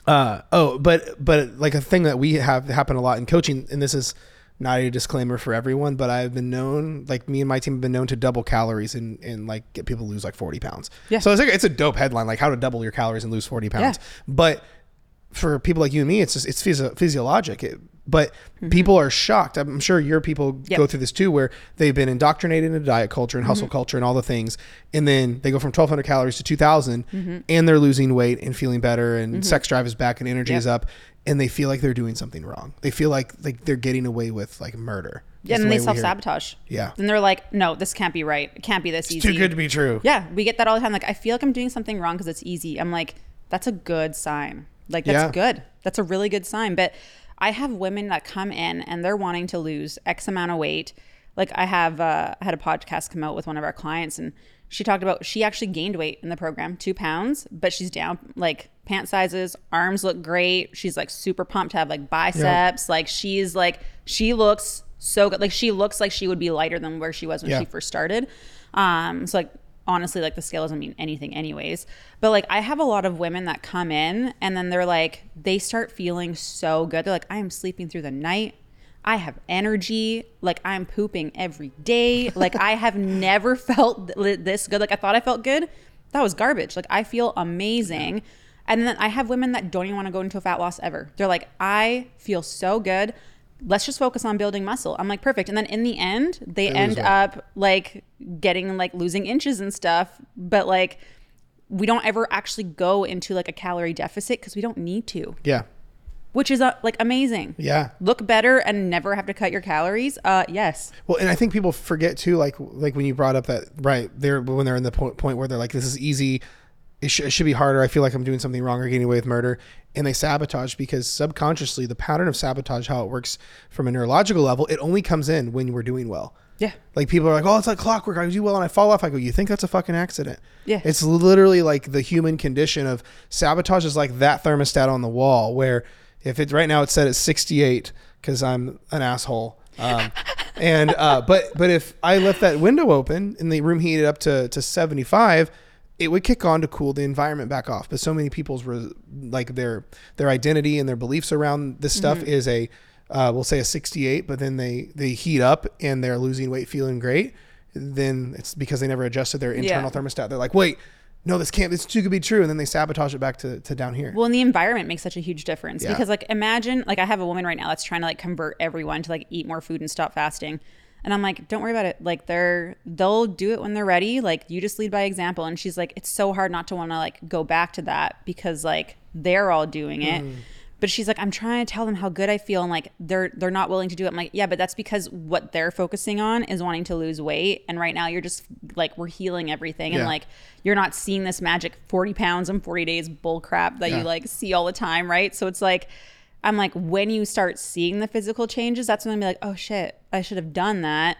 uh, oh, but but like a thing that we have happen a lot in coaching, and this is not a disclaimer for everyone, but I've been known, like me and my team have been known to double calories and and like get people to lose like forty pounds. Yeah. So it's like it's a dope headline, like how to double your calories and lose forty pounds. Yeah. But for people like you and me, it's just it's physio- physiologic. It, but people are shocked. I'm sure your people Mm-hmm. Yep. go through this too, where they've been indoctrinated into diet culture and Mm-hmm. hustle culture and all the things, and then they go from 1,200 calories to 2,000, Mm-hmm. and they're losing weight and feeling better, and sex drive is back and energy Yep. is up, and they feel like they're doing something wrong. They feel like like they're getting away with like murder. Yeah, and the they self sabotage. Yeah. Then they're like, no, this can't be right. It can't be this easy. It's too good to be true. Yeah, we get that all the time. Like, I feel like I'm doing something wrong because it's easy. I'm like, that's a good sign. Like, that's Yeah. good. That's a really good sign. But I have women that come in and they're wanting to lose X amount of weight. Like, I have, uh, I had a podcast come out with one of our clients and she talked about she actually gained weight in the program, two pounds, but she's down like pant sizes, arms look great. She's like super pumped to have like biceps. Like, she's like, she looks so good. Like, she looks like she would be lighter than where she was when Yeah. she first started. Um, so like honestly, like the scale doesn't mean anything anyways. But like I have a lot of women that come in and then they're like, they start feeling so good. They're like, I am sleeping through the night. I have energy. Like I'm pooping every day. Like I have never felt th- this good. Like I thought I felt good. That was garbage. Like I feel amazing. And then I have women that don't even want to go into a fat loss ever. They're like, I feel so good. Let's just focus on building muscle. I'm like, perfect. And then in the end, they, end up like getting like losing inches and stuff. But like, we don't ever actually go into like a calorie deficit because we don't need to, Yeah. which is uh, like amazing. Yeah. Look better and never have to cut your calories. Uh, yes. Well, and I think people forget too, like like when you brought up that right there when they're in the point point where they're like, this is easy. It, sh- it should be harder. I feel like I'm doing something wrong or getting away with murder, and they sabotage because subconsciously the pattern of sabotage, how it works from a neurological level, it only comes in when we're doing well. Yeah. Like people are like, oh, it's like clockwork. I do well and I fall off. I go, you think that's a fucking accident? Yeah. It's literally like the human condition of sabotage is like that thermostat on the wall where if it's right now it's set at 68 because I'm an asshole. Um, and uh, but but if I left that window open and the room heated up to to 75, it would kick on to cool the environment back off. But so many people's re- like their their identity and their beliefs around this stuff Mm-hmm. is a uh, we'll say a 68, but then they they heat up and they're losing weight, feeling great. Then it's because they never adjusted their internal Yeah. thermostat. They're like, wait, no, this can't, this too could be true. And then they sabotage it back to, to down here. Well, and the environment makes such a huge difference Yeah. because, like, imagine, like, I have a woman right now that's trying to like convert everyone to like eat more food and stop fasting, and I'm like, don't worry about it. Like, they're they'll do it when they're ready. Like, you just lead by example. And she's like, it's so hard not to want to like go back to that because like they're all doing it. Mm. But she's like, I'm trying to tell them how good I feel, and like they're they're not willing to do it. I'm like, yeah, but that's because what they're focusing on is wanting to lose weight, and right now you're just like we're healing everything, Yeah. and like you're not seeing this magic 40 pounds in 40 days bull crap that Yeah. you like see all the time, right? So it's like, I'm like, when you start seeing the physical changes, that's when I'm like, oh shit, I should have done that.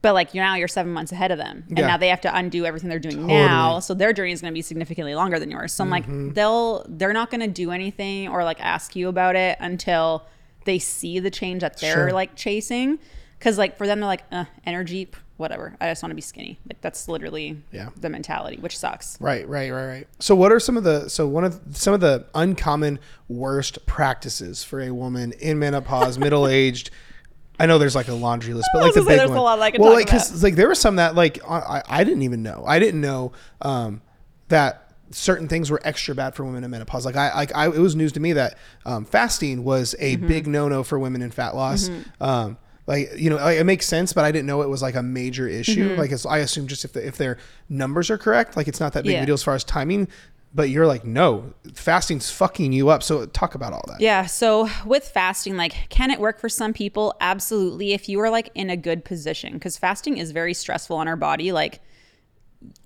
But like you're now you're seven months ahead of them, and Yeah. now they have to undo everything they're doing Totally. Mm-hmm. now. So their journey is going to be significantly longer than yours. So I'm like, they'll they're not going to do anything or like ask you about it until they see the change that they're Sure. like chasing. Because like for them, they're like, uh, energy, whatever. I just want to be skinny. Like that's literally Yeah. the mentality, which sucks. Right, right, right, right. So, what are some of the so one of some of the uncommon worst practices for a woman in menopause, middle aged? I know there's like a laundry list, but like the big there's a one. lot I could well, like because like there were some that like I, I didn't even know. I didn't know um, that certain things were extra bad for women in menopause. Like I like I it was news to me that um, fasting was a Mm-hmm. big no no for women in fat loss. Um, like you know, like, it makes sense, but I didn't know it was like a major issue. Mm-hmm. Like it's, I assume just if the, if their numbers are correct, like it's not that big Yeah. a deal as far as timing. But you're like, no, fasting's fucking you up. So talk about all that. Yeah. So with fasting, like, can it work for some people? Absolutely. If you are like in a good position, because fasting is very stressful on our body. Like,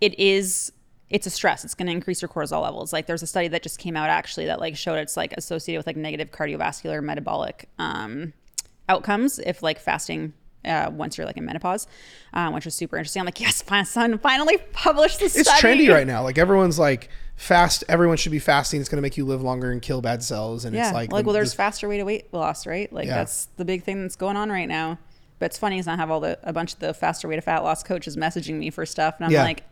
it is. It's a stress. It's going to increase your cortisol levels. Like there's a study that just came out actually that like showed it's like associated with like negative cardiovascular metabolic um, outcomes if like fasting uh, once you're like in menopause, um, which was super interesting. I'm like, yes, fin- son, finally published the It's study. trendy right now. Like everyone's like fast. Everyone should be fasting. It's going to make you live longer and kill bad cells. And Yeah, it's like, like, the- well, there's the- faster way to weight loss, right? Like Yeah. that's the big thing that's going on right now. But it's funny is I have all the a bunch of the faster way to fat loss coaches messaging me for stuff, and I'm Yeah. like,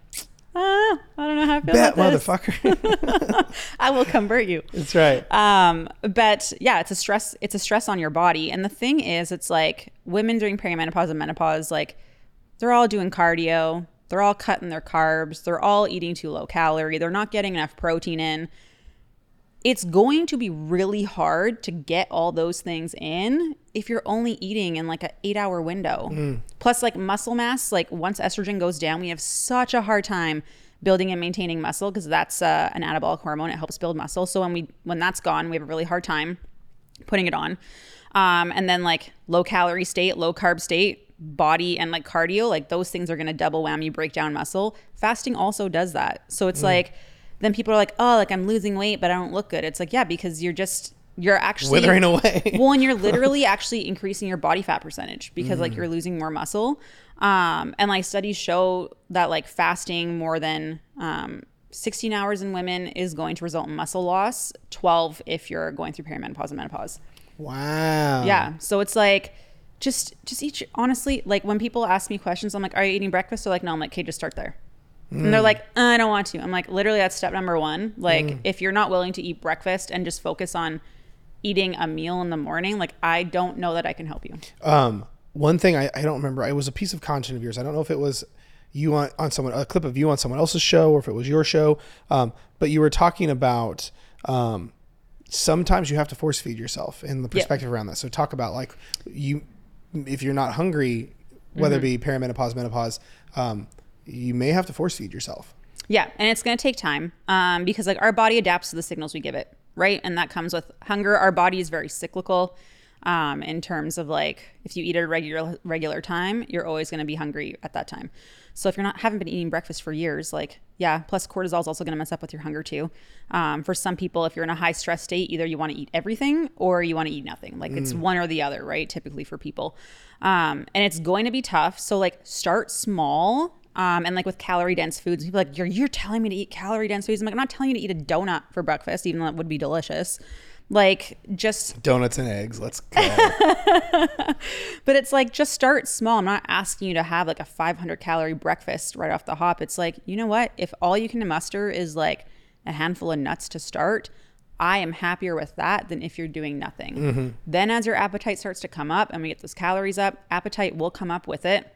ah, I don't know how I feel bet about this. motherfucker. I will convert you. That's right. Um, but yeah, it's a stress. It's a stress on your body, and the thing is, it's like women during perimenopause and menopause, like they're all doing cardio, they're all cutting their carbs, they're all eating too low calorie, they're not getting enough protein in. It's going to be really hard to get all those things in if you're only eating in like an eight hour window. Plus, like muscle mass, like once estrogen goes down, we have such a hard time building and maintaining muscle because that's uh, an anabolic hormone. It helps build muscle. So when we when that's gone, we have a really hard time putting it on. Um, and then like low calorie state, low carb state, body and like cardio, like those things are gonna double whammy break down muscle. Fasting also does that. So it's like then people are like, oh, like I'm losing weight, but I don't look good. It's like, yeah, because you're just you're actually Withering away. well, and you're literally actually increasing your body fat percentage because like you're losing more muscle. Um, and like studies show that like fasting more than um, 16 hours in women is going to result in muscle loss. 12 if you're going through perimenopause and menopause. wow. Yeah. So it's like just just eat honestly like when people ask me questions I'm like are you eating breakfast they're like no I'm like okay just start there and they're like "Uh, I don't want to I'm like literally that's step number one like if you're not willing to eat breakfast and just focus on eating a meal in the morning like I don't know that I can help you Um, one thing I, I don't remember. It was a piece of content of yours. I don't know if it was you on, on someone a clip of you on someone else's show or if it was your show. Um, but you were talking about um, sometimes you have to force feed yourself and the perspective around that. So talk about like you if you're not hungry, whether it be perimenopause, menopause, um, you may have to force feed yourself. Yeah, and it's going to take time um, because like our body adapts to the signals we give it, right? And that comes with hunger. Our body is very cyclical um, in terms of like if you eat at a regular regular time, you're always going to be hungry at that time. So if you're not haven't been eating breakfast for years, like yeah, plus cortisol is also going to mess up with your hunger too. Um, for some people, if you're in a high stress state, either you want to eat everything or you want to eat nothing. Like it's one or the other, right? Typically for people, um, and it's going to be tough. So like start small um, and like with calorie dense foods, people are like you're you're telling me to eat calorie dense foods. I'm like I'm not telling you to eat a donut for breakfast, even though it would be delicious. Like just, Donuts and eggs. Let's go. but it's like just start small. I'm not asking you to have like a 500 calorie breakfast right off the hop. It's like you know what? If all you can muster is like a handful of nuts to start, I am happier with that than if you're doing nothing. Then as your appetite starts to come up and we get those calories up, appetite will come up with it.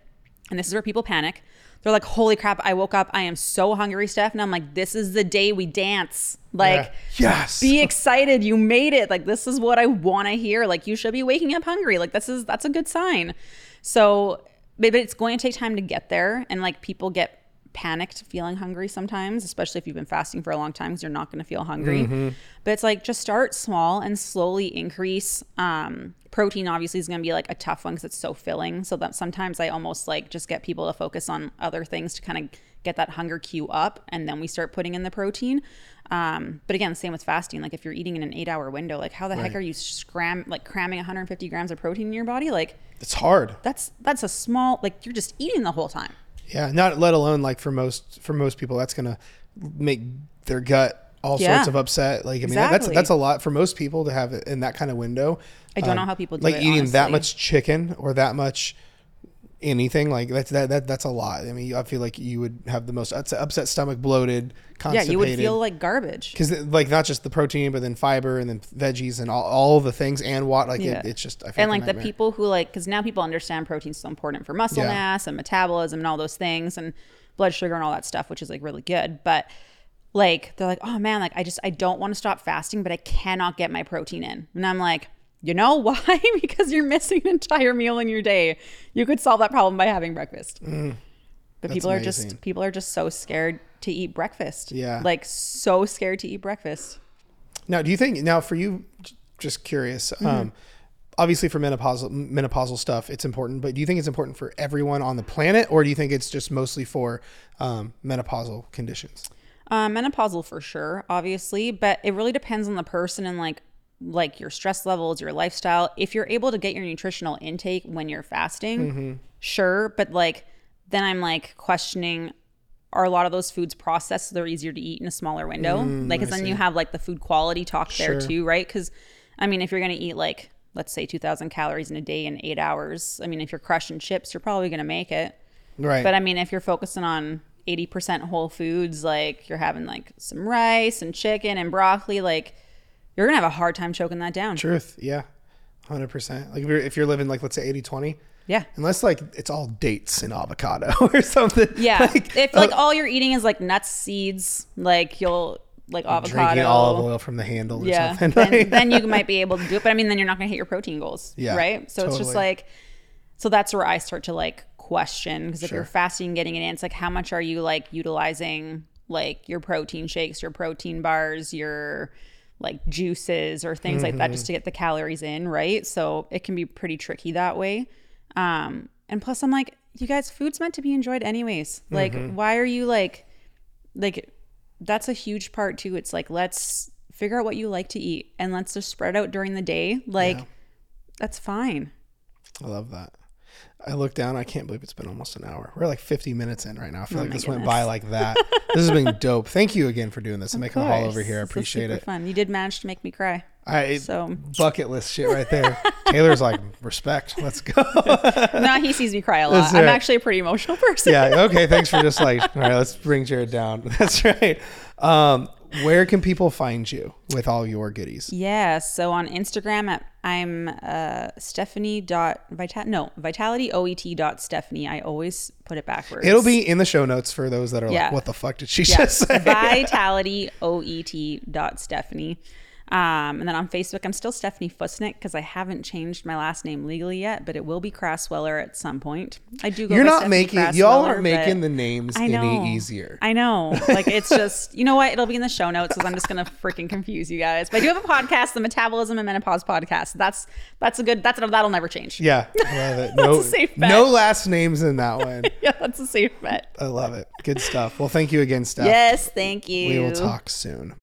And this is where people panic. They're like, holy crap, I woke up. I am so hungry, Steph. And I'm like, this is the day we dance. Like, Yeah. Yes. be excited. You made it. Like, this is what I want to hear. Like, you should be waking up hungry. Like, this is, that's a good sign. So, but it's going to take time to get there. And like, people get panicked feeling hungry sometimes, especially if you've been fasting for a long time because you're not going to feel hungry. But it's like, just start small and slowly increase. Um, protein obviously is going to be like a tough one because it's so filling. So that sometimes I almost like just get people to focus on other things to kind of get that hunger cue up and then we start putting in the protein. Um, but again, same with fasting. Like if you're eating in an eight hour window, like how the heck are you scram like cramming 150 grams of protein in your body? Like It's hard. that's that's a small like you're just eating the whole time. Yeah, not let alone like for most for most people that's gonna make their gut all Yeah. sorts of upset. Like I mean that's Exactly. that's a lot for most people to have in that kind of window. I don't know um, how people do that. like it, eating that much chicken or that much anything like that's that, that that's a lot. I mean, I feel like you would have the most upset, upset stomach, bloated, Yeah, you would feel like garbage. because like not just the protein, but then fiber and then veggies and all, all the things and what like Yeah. it, it's just I feel and like, like the people who like because now people understand protein's so important for muscle Yeah. mass and metabolism and all those things and blood sugar and all that stuff which is like really good but like they're like oh man like i just i don't want to stop fasting but i cannot get my protein in and i'm like you know why because you're missing an entire meal in your day you could solve that problem by having breakfast but Mm. That's people are amazing. just people are just so scared to eat breakfast Yeah. like so scared to eat breakfast Now, do you think now for you? Just curious. Mm-hmm. Um, obviously, for menopausal menopausal stuff, it's important. But do you think it's important for everyone on the planet, or do you think it's just mostly for um, menopausal conditions? Uh, menopausal for sure, obviously, but it really depends on the person and like like your stress levels, your lifestyle. If you're able to get your nutritional intake when you're fasting, sure, but like then I'm like questioning are a lot of those foods processed so they're easier to eat in a smaller window? like, cause then you have like the food quality talk there too, right? Because I mean, if you're gonna eat like let's say 2,000 calories in a day in eight hours, I mean, if you're crushing chips, you're probably gonna make it. Right. But I mean, if you're focusing on 80% whole foods, like you're having like some rice and chicken and broccoli, like you're to have a hard time choking that down. Truth. Yeah. Hundred percent. Like if you're, if you're living like let's say 80-20, Yeah. unless like it's all dates and avocado or something. Yeah. Like, if like uh, all you're eating is like nuts, seeds, like you'll like avocado. drinking olive oil from the handle or Yeah. Then, then you might be able to do it. But I mean, then you're not to hit your protein goals. Yeah, Right. So it's just like, so that's where I start to like question because if Sure. you're fasting getting it in, it's like, how much are you like utilizing like your protein shakes, your protein bars, your like juices or things like that Mm-hmm. just to get the calories in. Right. So it can be pretty tricky that way. Um, and plus, I'm like, you guys, food's meant to be enjoyed anyways. Like, Mm-hmm. why are you like, like that's a huge part too. It's like let's figure out what you like to eat and let's just spread out during the day. Like Yeah. that's fine. I love that. I look down. I can't believe it's been almost an hour. We're like 50 minutes in right now. I feel Oh like this went by like that. this has been dope. Thank you again for doing this and making the haul over here. I appreciate it. Fun. You did manage to make me cry. I So bucket list shit right there. Taylor's like respect. Let's go. now he sees me cry a lot. That's I'm right. actually a pretty emotional person. yeah. Okay. Thanks for just like. All right. Let's bring Jared down. That's right. Um, where can people find you with all your goodies? Yeah. So on Instagram, at, I'm uh, Stephanie dot vital no vitality oet dot Stephanie. I always put it backwards. It'll be in the show notes for those that are Yeah. like, "What the fuck did she yeah, just say?" vitality oet dot Stephanie. Um, and then on Facebook, I'm still Stephanie Fusnik because I haven't changed my last name legally yet, but it will be Crassweller at some point. I do. Go You're not Stephanie making. Y'all aren't making the names any easier. I know. Like it's just you know what? It'll be in the show notes because I'm just gonna freaking confuse you guys. But I do have a podcast, the Metabolism and Menopause podcast. That's that's a good. That's that'll never change. Yeah, I love it. No, a safe bet. no last names in that one. Yeah, that's a safe bet. I love it. Good stuff. Well, thank you again, Steph. Yes, thank you. We will talk soon.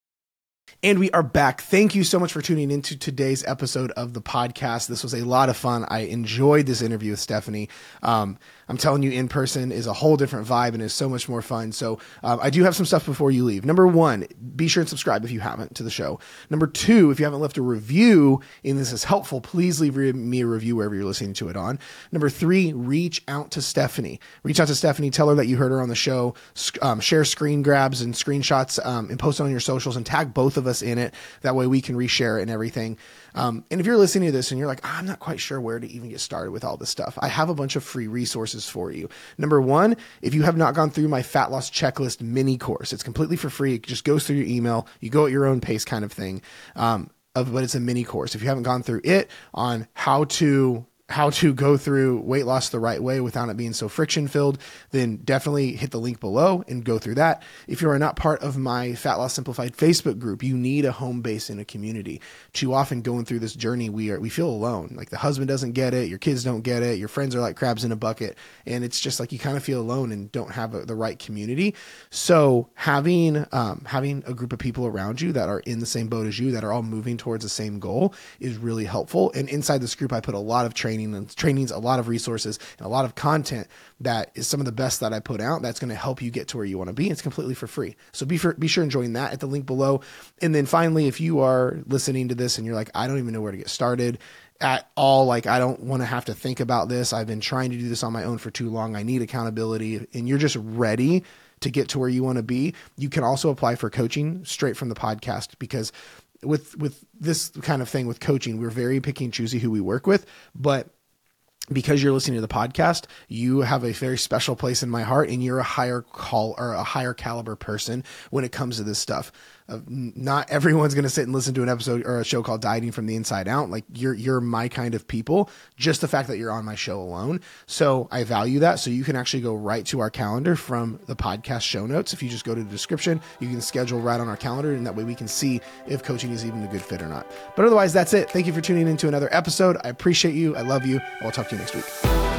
And we are back. Thank you so much for tuning into today's episode of the podcast. This was a lot of fun. I enjoyed this interview with Stephanie. Um, I'm telling you, in person is a whole different vibe and is so much more fun. So um, I do have some stuff before you leave. Number one, be sure and subscribe if you haven't to the show. Number two, if you haven't left a review and this is helpful, please leave me a review wherever you're listening to it on. Number three, reach out to Stephanie. Reach out to Stephanie. Tell her that you heard her on the show. Um, share screen grabs and screenshots um, and post it on your socials and tag both of us in it. That way we can reshare it and everything. Um, and if you're listening to this and you're like, I'm not quite sure where to even get started with all this stuff, I have a bunch of free resources resources for you. Number one, if you have not gone through my fat loss checklist mini course, it's completely for free. It just goes through your email. You go at your own pace, kind of thing. Um, of, but it's a mini course. If you haven't gone through it on how to how to go through weight loss the right way without it being so friction filled, then definitely hit the link below and go through that. If you are not part of my Fat Loss Simplified Facebook group, you need a home base in a community. Too often going through this journey, we are we feel alone. Like the husband doesn't get it, your kids don't get it, your friends are like crabs in a bucket, and it's just like you kind of feel alone and don't have a, the right community. So having um, having a group of people around you that are in the same boat as you, that are all moving towards the same goal, is really helpful. And inside this group, I put a lot of training training and trainings, a lot of resources, and a lot of content that is some of the best that I put out. That's going to help you get to where you want to be. It's completely for free. So be for, be sure and join that at the link below. And then finally, if you are listening to this and you're like, I don't even know where to get started at all, like I don't want to have to think about this. I've been trying to do this on my own for too long. I need accountability, and you're just ready to get to where you want to be, you can also apply for coaching straight from the podcast because with with this kind of thing with coaching, we're very picky and choosy who we work with, but because you're listening to the podcast, you have a very special place in my heart and you're a higher call or a higher caliber person when it comes to this stuff not everyone's going to sit and listen to an episode or a show called Dieting from the Inside Out. Like you're you're my kind of people. Just the fact that you're on my show alone, so I value that. So you can actually go right to our calendar from the podcast show notes. If you just go to the description, you can schedule right on our calendar, and that way we can see if coaching is even a good fit or not. But otherwise, that's it. Thank you for tuning into another episode. I appreciate you. I love you. I'll talk to you next week.